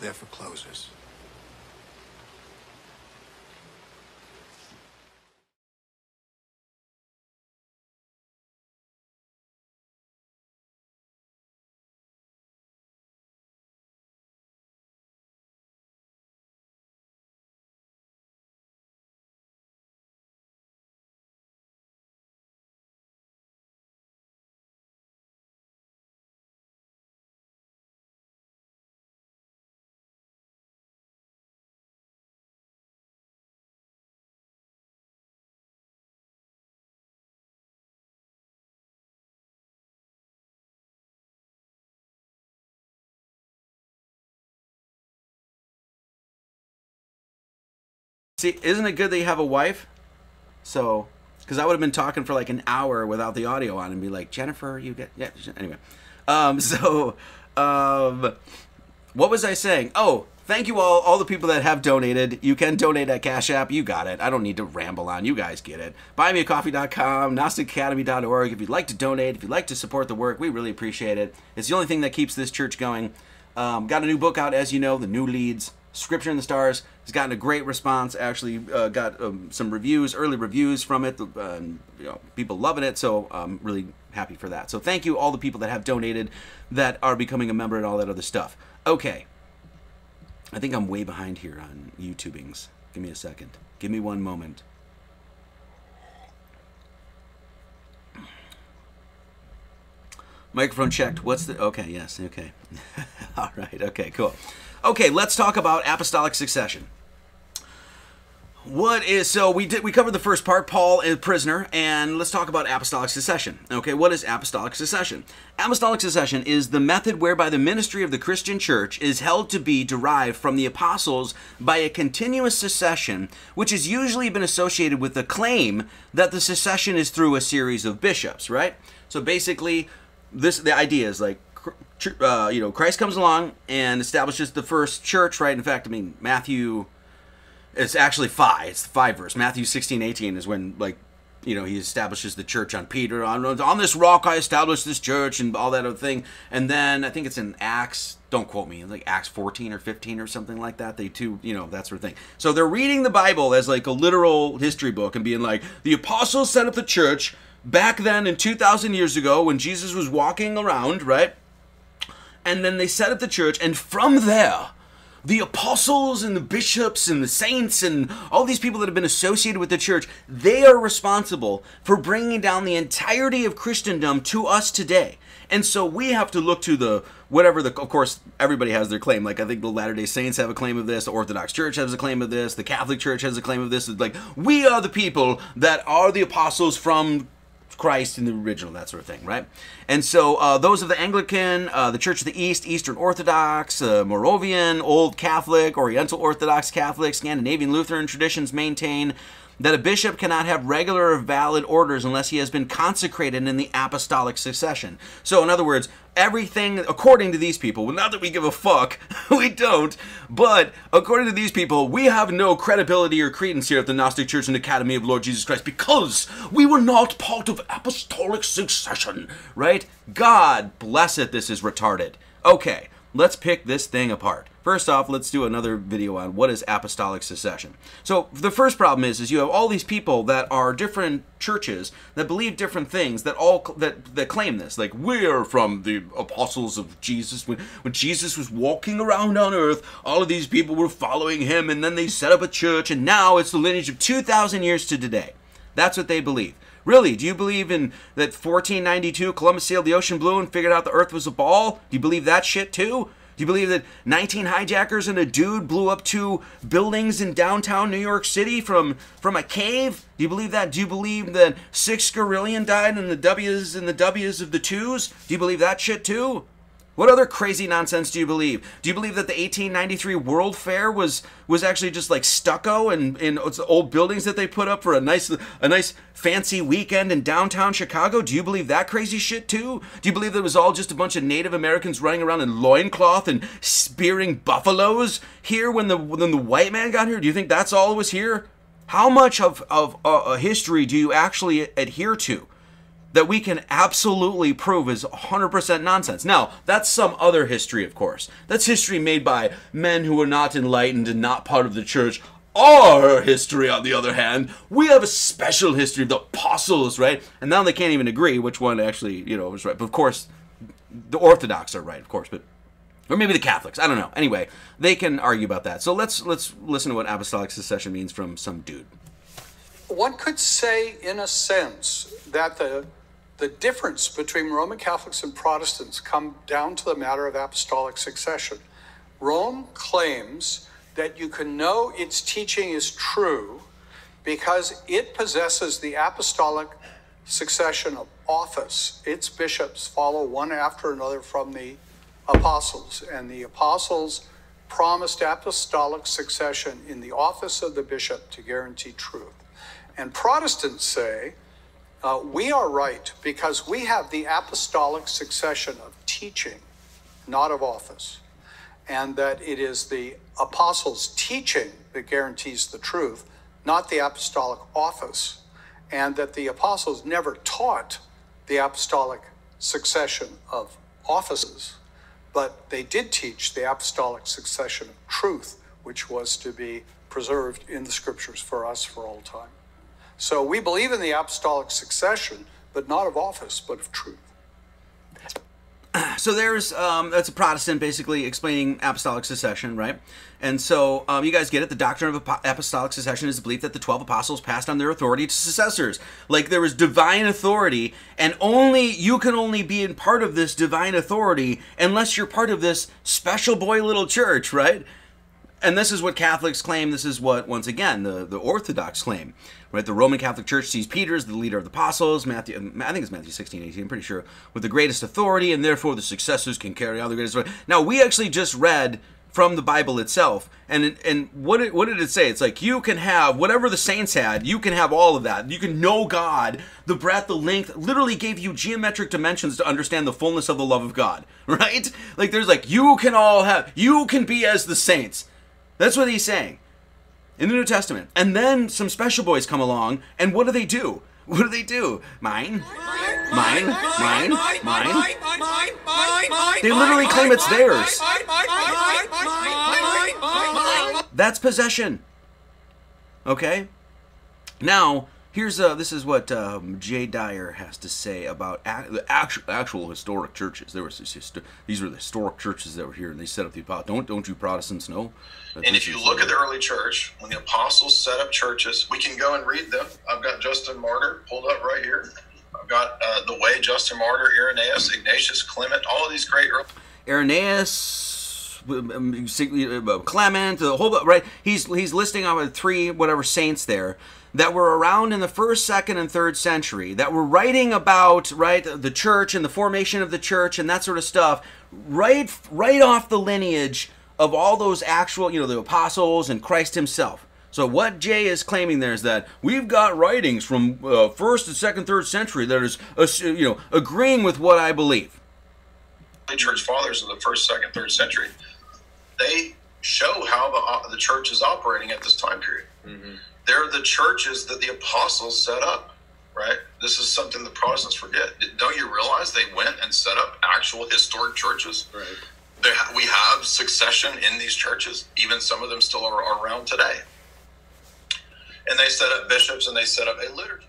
They're for closers. See, isn't it good that you have a wife? So, because I would have been talking for like an hour without the audio on and be like, Jennifer, you get yeah. Anyway, um, *laughs* so, um, what was I saying? Oh, thank you all, all the people that have donated. You can donate at Cash App. You got it. I don't need to ramble on. You guys get it. BuyMeACoffee.com, GnosticAcademy.org. If you'd like to donate, if you'd like to support the work, we really appreciate it. It's the only thing that keeps this church going. Um, got a new book out, as you know, The New Leads. Scripture in the Stars has gotten a great response. Actually, uh, got um, some reviews, early reviews from it. Uh, you know, people loving it, so I'm really happy for that. So thank you all the people that have donated, that are becoming a member, and all that other stuff. Okay, I think I'm way behind here on YouTubings. Give me a second. Give me one moment. Microphone checked. What's the? Okay, yes. Okay. *laughs* all right. Okay. Cool. Okay, let's talk about apostolic succession. What is so we did we covered the first part, Paul a prisoner, and let's talk about apostolic succession. Okay, what is apostolic succession? Apostolic succession is the method whereby the ministry of the Christian church is held to be derived from the apostles by a continuous succession, which has usually been associated with the claim that the succession is through a series of bishops, right? So basically, this the idea is like uh, you know, Christ comes along and establishes the first church, right? In fact, I mean, Matthew, it's actually five. It's the five verse. Matthew 16, 18 is when, like, you know, he establishes the church on Peter. On, on this rock I established this church and all that other thing. And then I think it's in Acts, don't quote me, like Acts 14 or 15 or something like that. They too, you know, that sort of thing. So they're reading the Bible as like a literal history book and being like, the apostles set up the church back then in 2,000 years ago when Jesus was walking around, right? And then they set up the church, and from there, the apostles and the bishops and the saints and all these people that have been associated with the church, they are responsible for bringing down the entirety of Christendom to us today. And so we have to look to the whatever the of course everybody has their claim. Like I think the Latter-day Saints have a claim of this, the Orthodox Church has a claim of this, the Catholic Church has a claim of this. It's like we are the people that are the apostles from Christ in the original, that sort of thing, right? And so uh, those of the Anglican, uh, the Church of the East, Eastern Orthodox, uh, Moravian, Old Catholic, Oriental Orthodox Catholic, Scandinavian Lutheran traditions maintain that a bishop cannot have regular or valid orders unless he has been consecrated in the apostolic succession. So, in other words, everything, according to these people, well, not that we give a fuck, *laughs* we don't, but according to these people, we have no credibility or credence here at the Gnostic Church and Academy of Lord Jesus Christ because we were not part of apostolic succession, right? God bless it, this is retarded. Okay, let's pick this thing apart. First off, let's do another video on what is apostolic succession. So the first problem is, is you have all these people that are different churches that believe different things that all that that claim this. Like we're from the apostles of Jesus. When when Jesus was walking around on earth, all of these people were following him, and then they set up a church, and now it's the lineage of two thousand years to today. That's what they believe. Really, do you believe in that 1492 Columbus sailed the ocean blue and figured out the earth was a ball? Do you believe that shit too? Do you believe that 19 hijackers and a dude blew up two buildings in downtown New York City from from a cave? Do you believe that? Do you believe that six Gorillion died in the W's and the W's of the twos? Do you believe that shit too? What other crazy nonsense do you believe? Do you believe that the 1893 World Fair was was actually just like stucco and in old buildings that they put up for a nice a nice fancy weekend in downtown Chicago? Do you believe that crazy shit too? Do you believe that it was all just a bunch of Native Americans running around in loincloth and spearing buffaloes here when the when the white man got here? Do you think that's all was here? How much of of uh, history do you actually adhere to? That we can absolutely prove is 100% nonsense. Now, that's some other history, of course. That's history made by men who are not enlightened and not part of the church. Our history, on the other hand, we have a special history of the apostles, right? And now they can't even agree which one actually, you know, was right. But of course, the Orthodox are right, of course, but or maybe the Catholics. I don't know. Anyway, they can argue about that. So let's let's listen to what apostolic succession means from some dude. One could say, in a sense, that the the difference between Roman Catholics and Protestants come down to the matter of apostolic succession. Rome claims that you can know its teaching is true because it possesses the apostolic succession of office. Its bishops follow one after another from the apostles, and the apostles promised apostolic succession in the office of the bishop to guarantee truth. And Protestants say uh, we are right because we have the apostolic succession of teaching, not of office. And that it is the apostles' teaching that guarantees the truth, not the apostolic office. And that the apostles never taught the apostolic succession of offices, but they did teach the apostolic succession of truth, which was to be preserved in the scriptures for us for all time. So we believe in the apostolic succession, but not of office, but of truth. So there's um, that's a Protestant basically explaining apostolic succession, right? And so um, you guys get it. The doctrine of apostolic succession is the belief that the twelve apostles passed on their authority to successors. Like there was divine authority, and only you can only be in part of this divine authority unless you're part of this special boy little church, right? And this is what Catholics claim. This is what, once again, the, the Orthodox claim. Right? The Roman Catholic Church sees Peter as the leader of the apostles, Matthew, um, I think it's Matthew 16, 18, I'm pretty sure, with the greatest authority, and therefore the successors can carry out the greatest authority. Now, we actually just read from the Bible itself. And and what did, what did it say? It's like you can have whatever the saints had. You can have all of that. You can know God, the breadth, the length. Literally gave you geometric dimensions to understand the fullness of the love of God. *laughs* Right? Like there's like you can all have. You can be as the saints. That's what he's saying in the New Testament. And then some special boys come along, and what do they do? *laughs* What do they do? Mine, mine, mine, mine. They literally claim it's theirs. That's possession. Okay? Now, Here's uh, this is what um, Jay Dyer has to say about the actual actual historic churches. There was this, these were the historic churches that were here, and they set up the apostles. don't don't you Protestants know? And if you look at the early church, when the apostles set up churches, we can go and read them. I've got Justin Martyr pulled up right here. I've got uh, the way Justin Martyr, Irenaeus, Ignatius, Clement, all of these great early. Irenaeus, um, uh, Clement, the whole right. He's he's listing out three whatever saints there that were around in the first, second, and third century that were writing about right the church and the formation of the church and that sort of stuff, right right off the lineage of all those actual you know the apostles and Christ Himself. So what Jay is claiming there is that we've got writings from uh, first and second, third century that is uh, you know agreeing with what I believe. The church fathers of the first, second, third century, they show how the, uh, the church is operating at this time period. Mm-hmm. They're the churches that the apostles set up, right? This is something the Protestants forget. Don't you realize they went and set up actual historic churches? Right. There, we have succession in these churches. Even some of them still are, are around today. And they set up bishops and they set up a liturgy.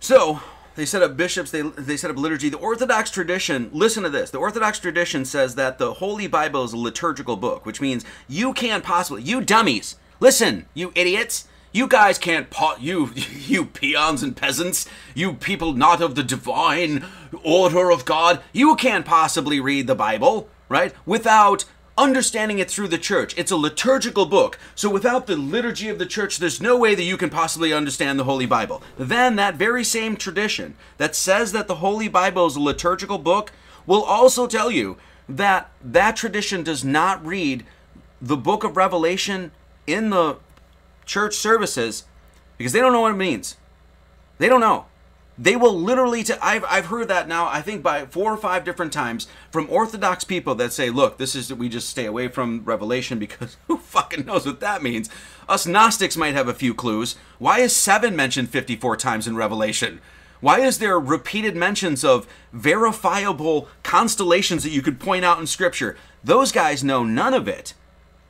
So, they set up bishops, they, they set up liturgy. The Orthodox tradition, listen to this. The Orthodox tradition says that the Holy Bible is a liturgical book, which means you can't possibly, you dummies, Listen, you idiots. You guys can't pot you *laughs* you peons and peasants, you people not of the divine order of God. You can't possibly read the Bible, right? Without understanding it through the church. It's a liturgical book. So without the liturgy of the church, there's no way that you can possibly understand the Holy Bible. Then that very same tradition that says that the Holy Bible is a liturgical book will also tell you that that tradition does not read the book of Revelation in the church services because they don't know what it means. They don't know. They will literally. i I've I've heard that now. I think by four or five different times from Orthodox people that say, "Look, this is we just stay away from Revelation because *laughs* who fucking knows what that means." Us Gnostics might have a few clues. Why is seven mentioned fifty-four times in Revelation? Why is there repeated mentions of verifiable constellations that you could point out in Scripture? Those guys know none of it.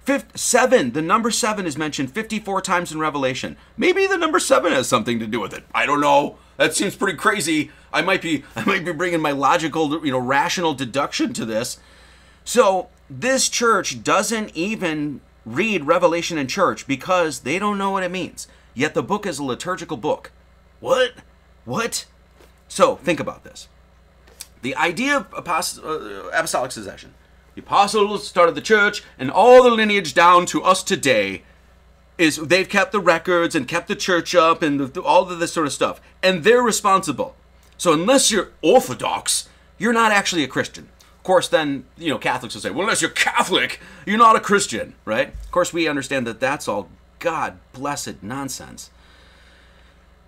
Fifth, seven, the number seven is mentioned 54 times in Revelation. Maybe the number seven has something to do with it. I don't know. That seems pretty crazy. I might be, *laughs* I might be bringing my logical, you know, rational deduction to this. So this church doesn't even read Revelation in church because they don't know what it means. Yet the book is a liturgical book. What? What? So think about this. The idea of apost- uh, apostolic succession the apostles started the church, and all the lineage down to us today is they've kept the records and kept the church up and all of this sort of stuff. And they're responsible. So unless you're Orthodox, you're not actually a Christian. Of course, then, you know, Catholics will say, well, unless you're Catholic, you're not a Christian, right? Of course, we understand that that's all God blessed nonsense.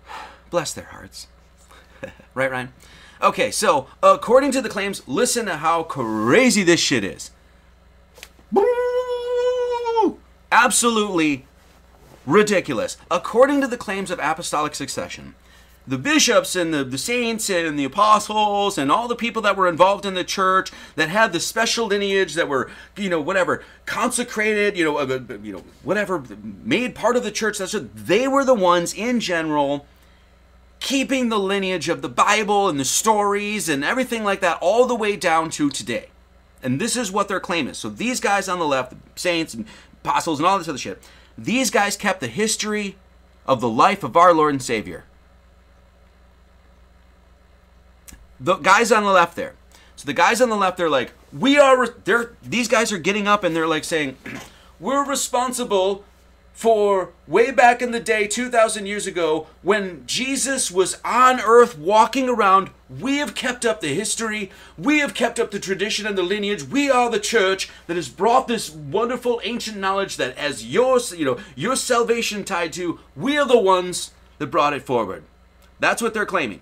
*sighs* Bless their hearts. *laughs* right, Ryan? Okay, so according to the claims, listen to how crazy this shit is. Absolutely ridiculous. According to the claims of apostolic succession, the bishops and the, the saints and the apostles and all the people that were involved in the church that had the special lineage that were you know whatever consecrated you know uh, you know whatever made part of the church that's what, they were the ones in general keeping the lineage of the Bible and the stories and everything like that all the way down to today. And this is what their claim is. So these guys on the left, the saints and apostles and all this other shit, these guys kept the history of the life of our Lord and Savior. The guys on the left there. So the guys on the left, they're like, we are, they're, these guys are getting up and they're like saying, *clears throat* we're responsible for way back in the day, 2,000 years ago, when Jesus was on earth walking around. We have kept up the history, we have kept up the tradition and the lineage. We are the church that has brought this wonderful ancient knowledge that as your, you know, your salvation tied to, we are the ones that brought it forward. That's what they're claiming.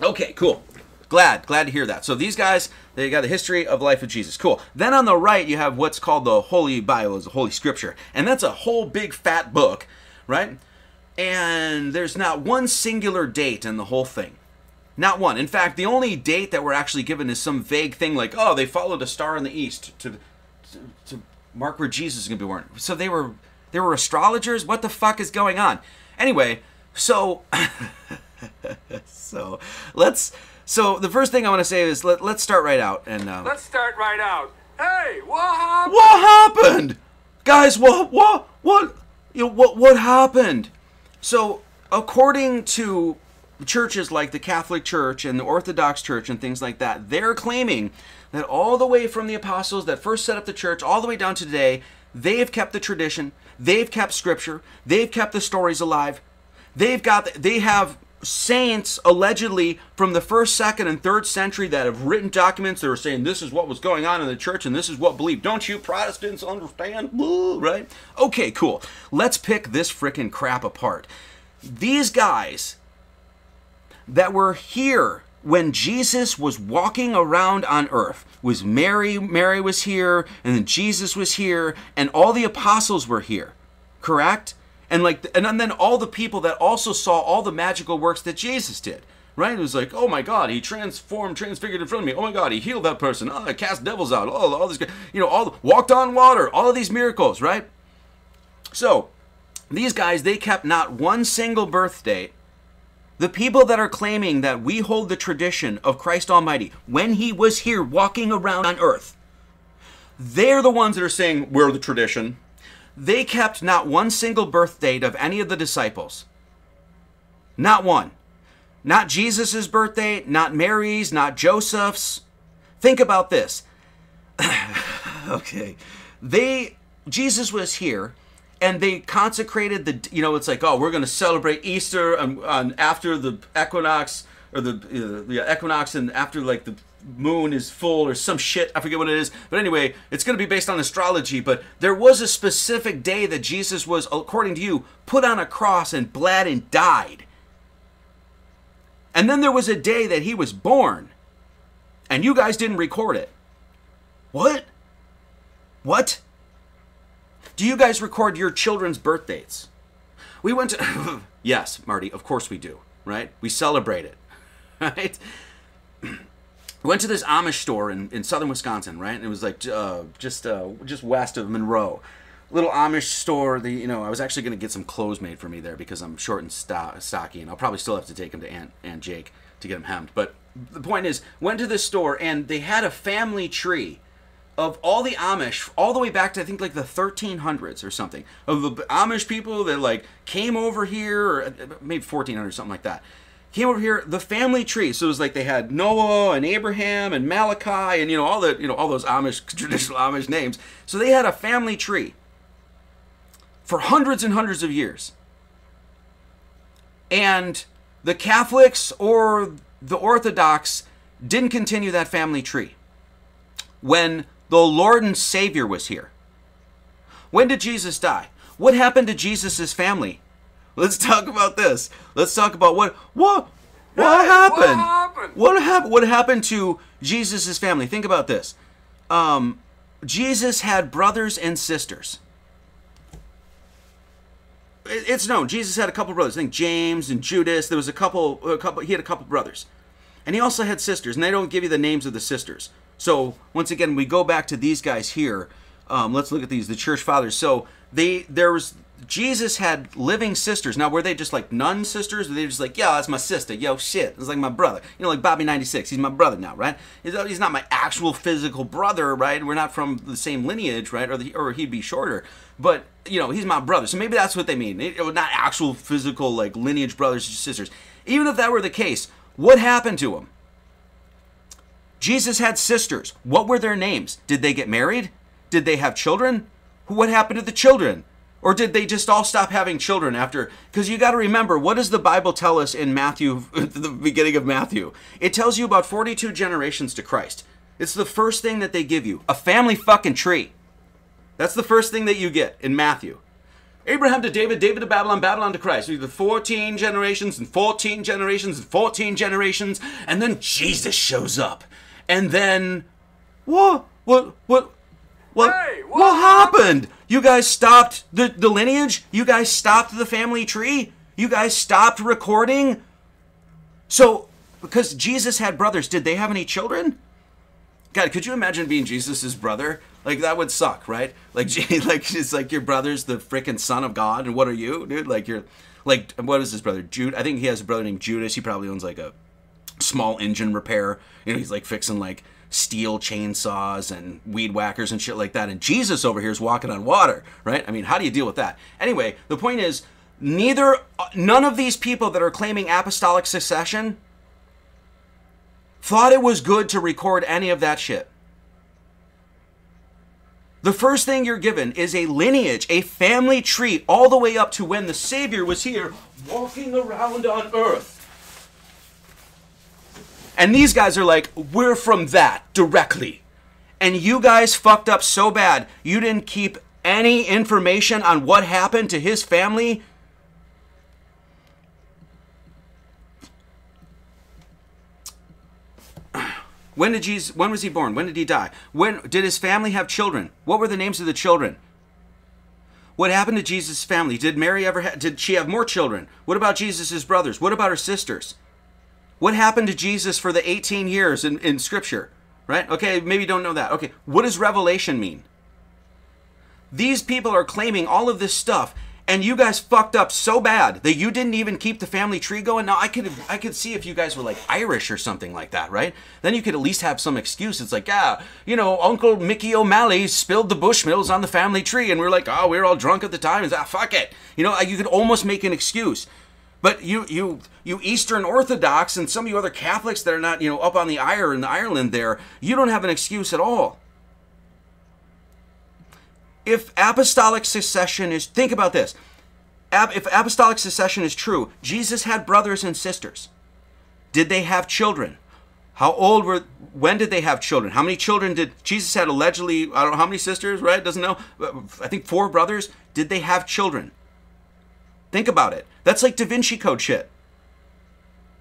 Okay, cool. Glad, glad to hear that. So these guys, they got the history of life of Jesus. Cool. Then on the right, you have what's called the Holy Bible, is the Holy Scripture, and that's a whole big fat book, right? And there's not one singular date in the whole thing. Not one. In fact, the only date that we're actually given is some vague thing like, oh, they followed a star in the east to, to, to mark where Jesus is going to be born. So they were they were astrologers. What the fuck is going on? Anyway, so *laughs* so let's so the first thing I want to say is let, let's start right out and um, let's start right out. Hey, what happened? What happened, guys? What what what you know, what what happened? So according to churches like the Catholic Church and the Orthodox Church and things like that, they're claiming that all the way from the apostles that first set up the church all the way down to today, they have kept the tradition, they've kept scripture, they've kept the stories alive. They've got they have saints allegedly from the first, second, and third century that have written documents that are saying this is what was going on in the church and this is what believed. Don't you Protestants understand? right? Okay, cool. Let's pick this frickin' crap apart. These guys that were here when Jesus was walking around on earth was Mary, Mary was here, and then Jesus was here, and all the apostles were here. Correct? And like and then all the people that also saw all the magical works that Jesus did. Right? It was like, oh my God, he transformed, transfigured in front of me. Oh my God, he healed that person. Ah, oh, I cast devils out. Oh, all this, you know, all walked on water. All of these miracles, right? So, these guys, they kept not one single birth date. The people that are claiming that we hold the tradition of Christ Almighty when He was here walking around on earth, they're the ones that are saying we're the tradition. They kept not one single birth date of any of the disciples. Not one. Not Jesus' birthday, not Mary's, not Joseph's. Think about this. *sighs* okay. They Jesus was here and they consecrated the you know it's like oh we're going to celebrate Easter on, on after the equinox or the uh, the equinox and after like the moon is full or some shit I forget what it is but anyway it's going to be based on astrology but there was a specific day that Jesus was according to you put on a cross and bled and died and then there was a day that he was born and you guys didn't record it what what do you guys record your children's birth dates? We went to. *laughs* yes, Marty, of course we do, right? We celebrate it, *laughs* right? *clears throat* we went to this Amish store in, in southern Wisconsin, right? And it was like uh, just uh, just west of Monroe. Little Amish store. The you know I was actually going to get some clothes made for me there because I'm short and sto- stocky, and I'll probably still have to take them to Aunt Aunt Jake to get them hemmed. But the point is, went to this store and they had a family tree of all the Amish, all the way back to I think like the 1300s or something, of the Amish people that like came over here, or uh, maybe 1400 something like that, came over here. The family tree. So it was like they had Noah and Abraham and Malachi and you know all the you know all those Amish *laughs* traditional Amish names. So they had a family tree for hundreds and hundreds of years, and the Catholics or the Orthodox didn't continue that family tree when the Lord and Savior was here. When did Jesus die? What happened to Jesus' family? Let's talk about this. Let's talk about what what what happened? what happened? What happened? What happened to Jesus' family? Think about this. Um, Jesus had brothers and sisters. It's known Jesus had a couple brothers. I think James and Judas. There was a couple. A couple. He had a couple brothers, and he also had sisters. And they don't give you the names of the sisters. So once again, we go back to these guys here. Um, let's look at these. The church fathers. So they there was Jesus had living sisters. Now were they just like nun sisters? Were they just like, yeah, that's my sister. Yo, shit, it's like my brother. You know, like Bobby ninety six. He's my brother now, right? He's, not my actual physical brother, right? We're not from the same lineage, right? Or the, or he'd be shorter. But you know, he's my brother. So maybe that's what they mean. It, it not actual physical like lineage brothers and sisters. Even if that were the case, what happened to him? Jesus had sisters. What were their names? Did they get married? Did they have children? What happened to the children? Or did they just all stop having children after? Because you got to remember, what does the Bible tell us in Matthew, *laughs* the beginning of Matthew? It tells you about 42 generations to Christ. It's the first thing that they give you a family fucking tree. That's the first thing that you get in Matthew. Abraham to David, David to Babylon, Babylon to Christ. The 14 generations and 14 generations and 14 generations, and then Jesus shows up. And then what what what what Hey, what what happened? You guys stopped the, the lineage? You guys stopped the family tree? You guys stopped recording? So because Jesus had brothers, did they have any children? God, could you imagine being Jesus' brother? Like that would suck, right? Like, *laughs* like it's like your brother's the freaking son of God, and what are you, dude? Like you're, like what is his brother? Jude. I think he has a brother named Judas. He probably owns like a small engine repair. You know, he's like fixing like Stihl chainsaws and weed whackers and shit like that. And Jesus over here is walking on water, right? I mean, how do you deal with that? Anyway, the point is, neither, uh, none of these people that are claiming apostolic succession thought it was good to record any of that shit. The first thing you're given is a lineage, a family tree, all the way up to when the Savior was here walking around on earth. And these guys are like, we're from that directly. And you guys fucked up so bad, you didn't keep any information on what happened to his family. When did Jesus when was he born? When did he die? When did his family have children? What were the names of the children? What happened to Jesus' family? Did Mary ever ha- did she have more children? What about Jesus' brothers? What about her sisters? What happened to Jesus for the 18 years in, in Scripture? Right? Okay, maybe you don't know that. Okay, what does Revelation mean? These people are claiming all of this stuff, and you guys fucked up so bad that you didn't even keep the family tree going. Now I could I could see if you guys were like Irish or something like that, right? Then you could at least have some excuse. It's like, yeah, you know, Uncle Mickey O'Malley spilled the Bushmills on the family tree, and we are like, oh, we were all drunk at the time. It's ah, fuck it. You know, you could almost make an excuse. But you, you, you Eastern Orthodox and some of you other Catholics that are not, you know, up on the Ire in Ireland there, you don't have an excuse at all. if apostolic succession is, think about this. If apostolic succession is true, Jesus had brothers and sisters. Did they have children? How old were? When did they have children? How many children did Jesus had allegedly? I don't know how many sisters, right? Doesn't know. I think four brothers. Did they have children? Think about it. That's like Da Vinci Code shit.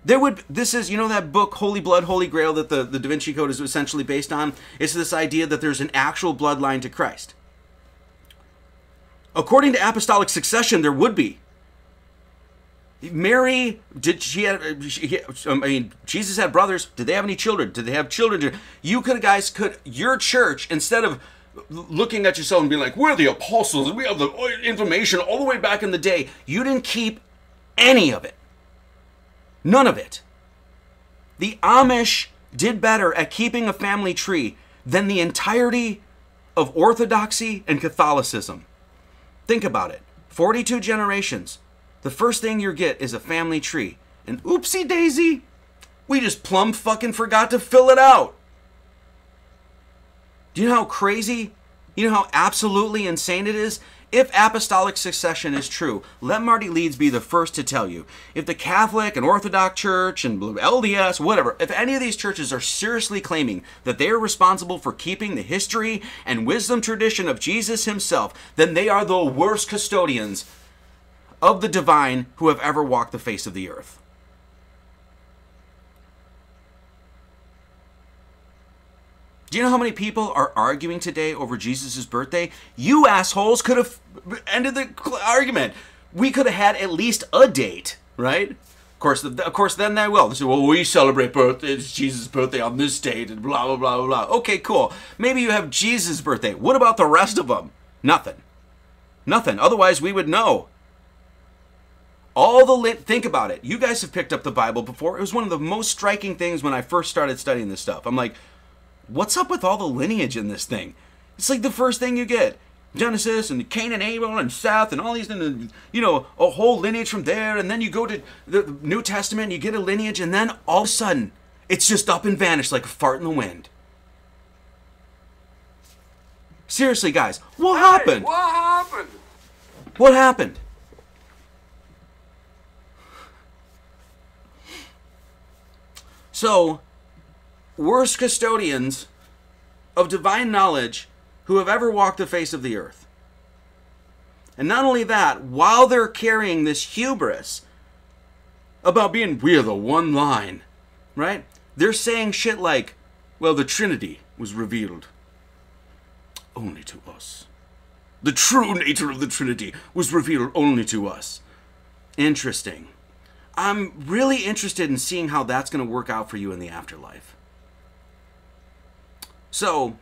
There would this is you know that book Holy Blood, Holy Grail that the, the Da Vinci Code is essentially based on? It's this idea that there's an actual bloodline to Christ. According to apostolic succession, there would be. Mary, did she have? She, I mean, Jesus had brothers. Did they have any children? Did they have children? You could, guys, could your church instead of looking at yourself and being like, "We're the apostles. We have the oh, information all the way back in the day." You didn't keep any of it. None of it. The Amish did better at keeping a family tree than the entirety of Orthodoxy and Catholicism. Think about it 42 generations. The first thing you get is a family tree. And oopsie daisy, we just plumb fucking forgot to fill it out. Do you know how crazy? You know how absolutely insane it is? If apostolic succession is true, let Marty Leeds be the first to tell you. If the Catholic and Orthodox Church and LDS, whatever, if any of these churches are seriously claiming that they are responsible for keeping the history and wisdom tradition of Jesus himself, then they are the worst custodians of the divine who have ever walked the face of the earth. Do you know how many people are arguing today over Jesus' birthday? You assholes could have ended the argument. We could have had at least a date, right? Of course, of course, then they will. They say, well, we celebrate birthdays, Jesus' birthday on this date, and blah, blah, blah, blah, blah. Okay, cool. Maybe you have Jesus' birthday. What about the rest of them? Nothing. Nothing. Otherwise, we would know. All the lit. Think about it. You guys have picked up the Bible before. It was one of the most striking things when I first started studying this stuff. I'm like, what's up with all the lineage in this thing? It's like the first thing you get. Genesis and Cain and Abel and Seth and all these, and you know, a whole lineage from there. And then you go to the New Testament, you get a lineage, and then all of a sudden, it's just up and vanished like a fart in the wind. Seriously, guys, what Hey, happened? What happened? What happened? So, worst custodians of divine knowledge who have ever walked the face of the earth. And not only that, while they're carrying this hubris about being, we're the one line, right? They're saying shit like, well, the Trinity was revealed only to us. The true nature of the Trinity was revealed only to us. Interesting. I'm really interested in seeing how that's going to work out for you in the afterlife. So,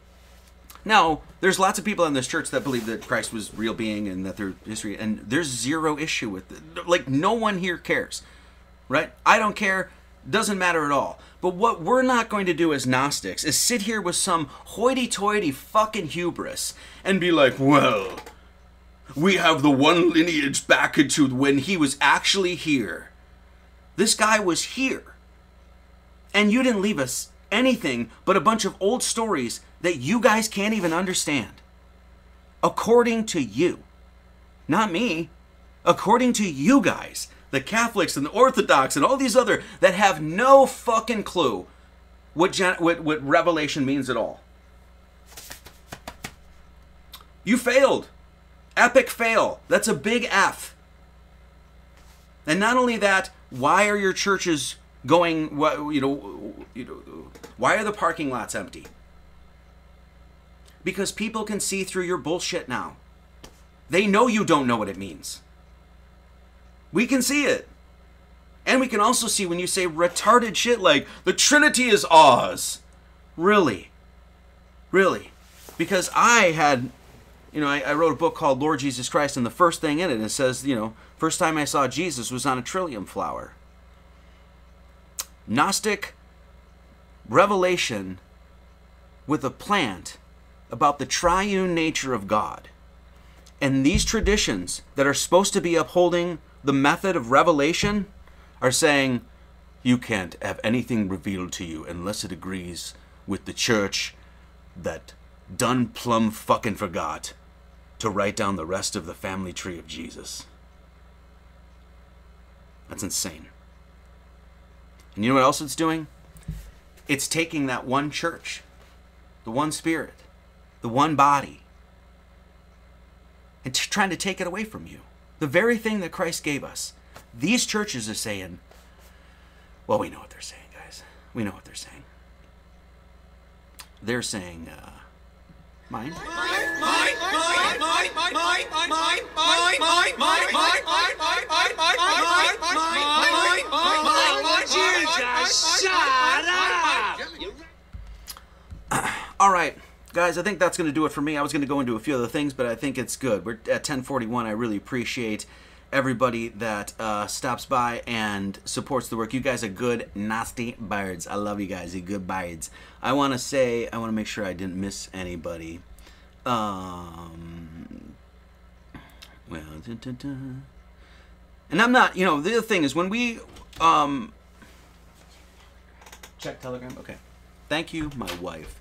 now, there's lots of people in this church that believe that Christ was real being and that their history, and there's zero issue with it. Like, no one here cares, right? I don't care. Doesn't matter at all. But what we're not going to do as Gnostics is sit here with some hoity toity fucking hubris and be like, well, we have the one lineage back into when he was actually here. This guy was here. And you didn't leave us anything but a bunch of old stories that you guys can't even understand. According to you. Not me. According to you guys. The Catholics and the Orthodox and all these other that have no fucking clue what, gen- what, what Revelation means at all. You failed. Epic fail. That's a big F. And not only that, why are your churches going? wha- You know, you know, why are the parking lots empty? Because people can see through your bullshit now. They know you don't know what it means. We can see it. And we can also see when you say retarded shit like, the Trinity is Oz. Really? Really? Because I had, you know, I, I wrote a book called Lord Jesus Christ, and the first thing in it, it says, you know, first time I saw Jesus was on a trillium flower. Gnostic revelation with a plant about the triune nature of God. And these traditions that are supposed to be upholding the method of revelation are saying, you can't have anything revealed to you unless it agrees with the church that done plumb fucking forgot to write down the rest of the family tree of Jesus. That's insane. And you know what else it's doing? It's taking that one church, the one spirit, the one body, and t- trying to take it away from you. The very thing that Christ gave us. These churches are saying, well, we know what they're saying, guys. We know what they're saying. They're saying, uh, mine? Mine, mine, mine, mine, mine, mine, mine, mine, mine, mine? All right, guys, I think that's going to do it for me. I was going to go into a few other things, but I think it's good. We're at 1041. I really appreciate everybody that uh, stops by and supports the work. You guys are good, nasty birds. I love you guys. You good birds. I want to say, I want to make sure I didn't miss anybody. Um, well, dun, dun, dun. and I'm not, you know, the other thing is when we, um, check Telegram. Okay. Thank you, my wife.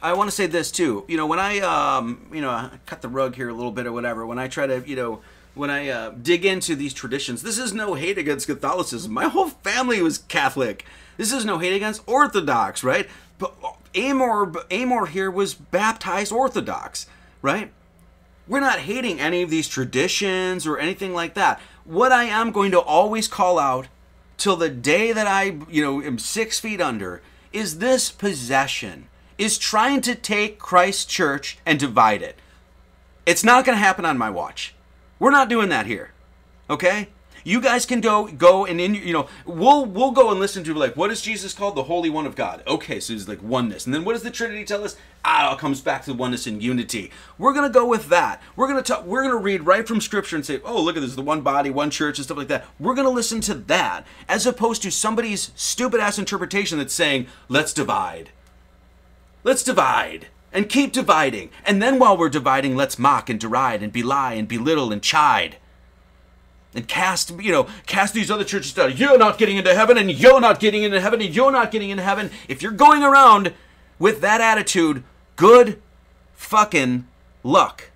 I want to say this too. You know, when I, um, you know, I cut the rug here a little bit or whatever, when I try to, you know, when I uh, dig into these traditions, this is no hate against Catholicism. My whole family was Catholic. This is no hate against Orthodox, right? But Amor, Amor here was baptized Orthodox, right? We're not hating any of these traditions or anything like that. What I am going to always call out till the day that I, you know, am six feet under is this possession, is trying to take Christ's church and divide it. It's not going to happen on my watch. We're not doing that here. Okay? You guys can go go and in you know we'll we'll go and listen to like what is Jesus called the Holy One of God. Okay, so it's like oneness, and then what does the Trinity tell us? Ah, it comes back to oneness and unity. We're gonna go with that. We're gonna talk. We're gonna read right from Scripture and say, oh look at this, the one body, one church, and stuff like that. We're gonna listen to that as opposed to somebody's stupid ass interpretation that's saying let's divide. Let's divide and keep dividing. And then while we're dividing, let's mock and deride and belie and belittle and chide. And cast, you know, cast these other churches down. You're not getting into heaven, and you're not getting into heaven, and you're not getting into heaven. If you're going around with that attitude, good fucking luck.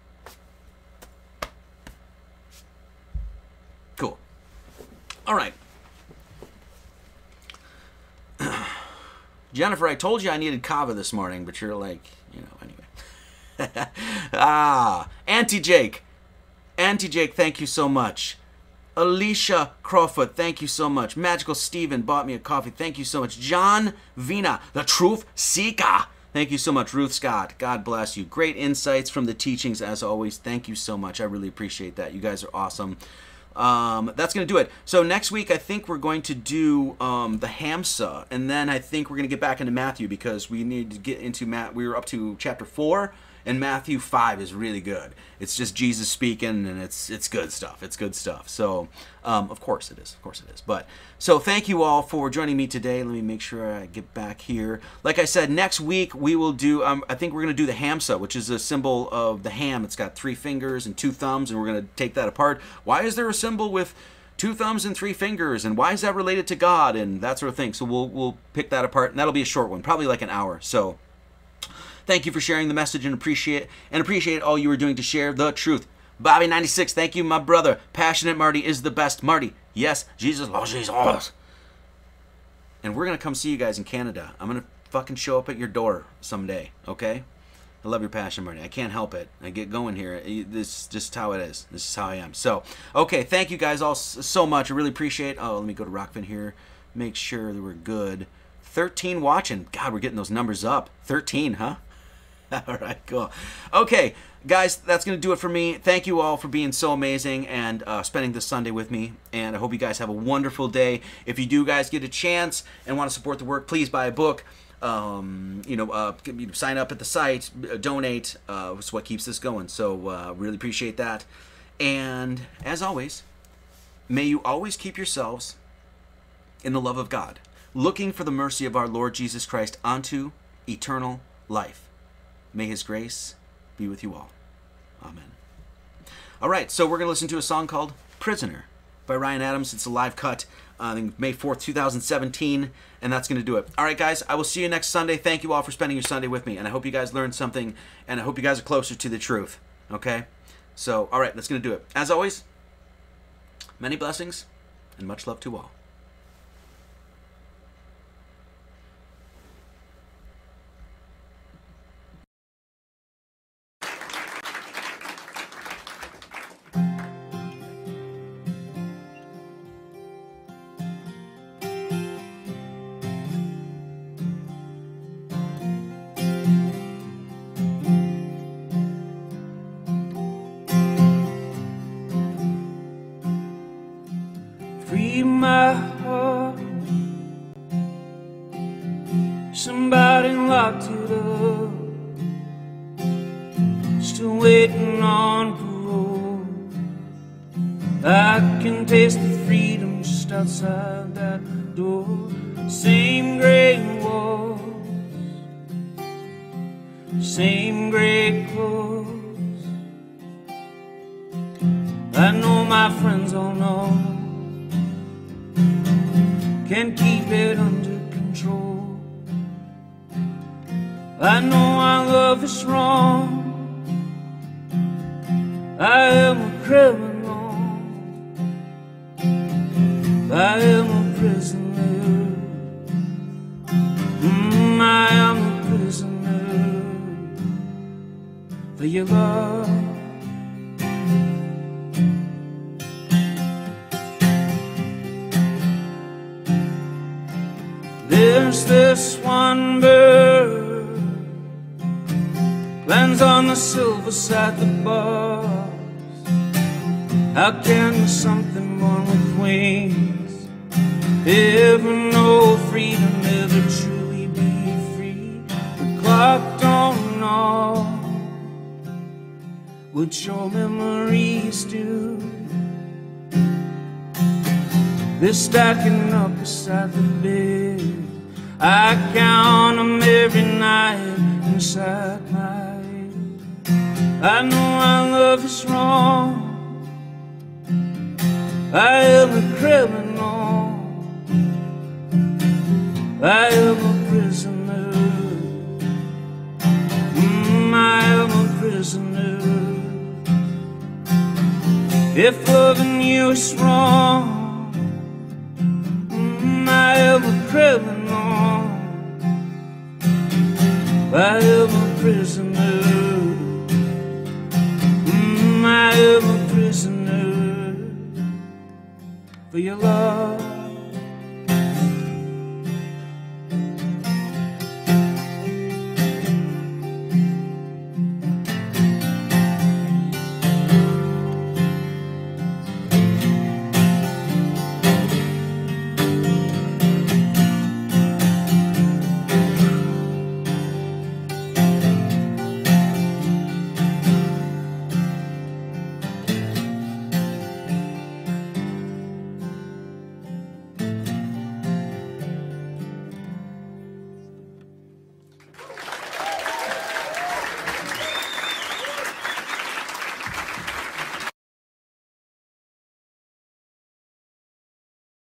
Cool. All right. Jennifer, I told you I needed kava this morning, but you're like, you know, anyway. *laughs* ah, Auntie Jake. Auntie Jake, thank you so much. Alicia Crawford, thank you so much. Magical Steven bought me a coffee. Thank you so much. John Vina, the truth seeker. Thank you so much. Ruth Scott, God bless you. Great insights from the teachings as always. Thank you so much. I really appreciate that. You guys are awesome. Um, that's going to do it. So next week, I think we're going to do um, the Hamsa, and then I think we're going to get back into Matthew because we need to get into Matt. We were up to chapter four, and Matthew five is really good. It's just Jesus speaking, and it's it's good stuff. It's good stuff. So um, of course it is. Of course it is. But so thank you all for joining me today. Let me make sure I get back here. Like I said, next week we will do. Um, I think we're going to do the Hamsa, which is a symbol of the ham. It's got three fingers and two thumbs, and we're going to take that apart. Why is there a symbol with two thumbs and three fingers, and why is that related to God and that sort of thing? So we'll we'll pick that apart, and that'll be a short one, probably like an hour. So. Thank you for sharing the message and appreciate and appreciate all you are doing to share the truth. Bobby96, thank you, my brother. Passionate Marty is the best. Marty, yes, Jesus loves Jesus. And we're gonna come see you guys in Canada. I'm gonna fucking show up at your door someday, okay? I love your passion, Marty. I can't help it. I get going here. This is just how it is. This is how I am. So, okay, thank you guys all so much. I really appreciate. Oh, let me go to Rokfin here. Make sure that we're good. 13 watching. God, we're getting those numbers up. 13, huh? *laughs* all right, cool. Okay, guys, that's going to do it for me. Thank you all for being so amazing and uh, spending this Sunday with me. And I hope you guys have a wonderful day. If you do, guys, get a chance and want to support the work, please buy a book. Um, you know, uh, sign up at the site, donate. Uh, it's what keeps this going. So, uh, really appreciate that. And as always, may you always keep yourselves in the love of God, looking for the mercy of our Lord Jesus Christ unto eternal life. May his grace be with you all. Amen. All right, so we're going to listen to a song called Prisoner by Ryan Adams. It's a live cut uh, on May 4th, 2017, and that's going to do it. All right, guys, I will see you next Sunday. Thank you all for spending your Sunday with me, and I hope you guys learned something, and I hope you guys are closer to the truth. Okay? So, all right, that's going to do it. As always, many blessings and much love to all. Freedom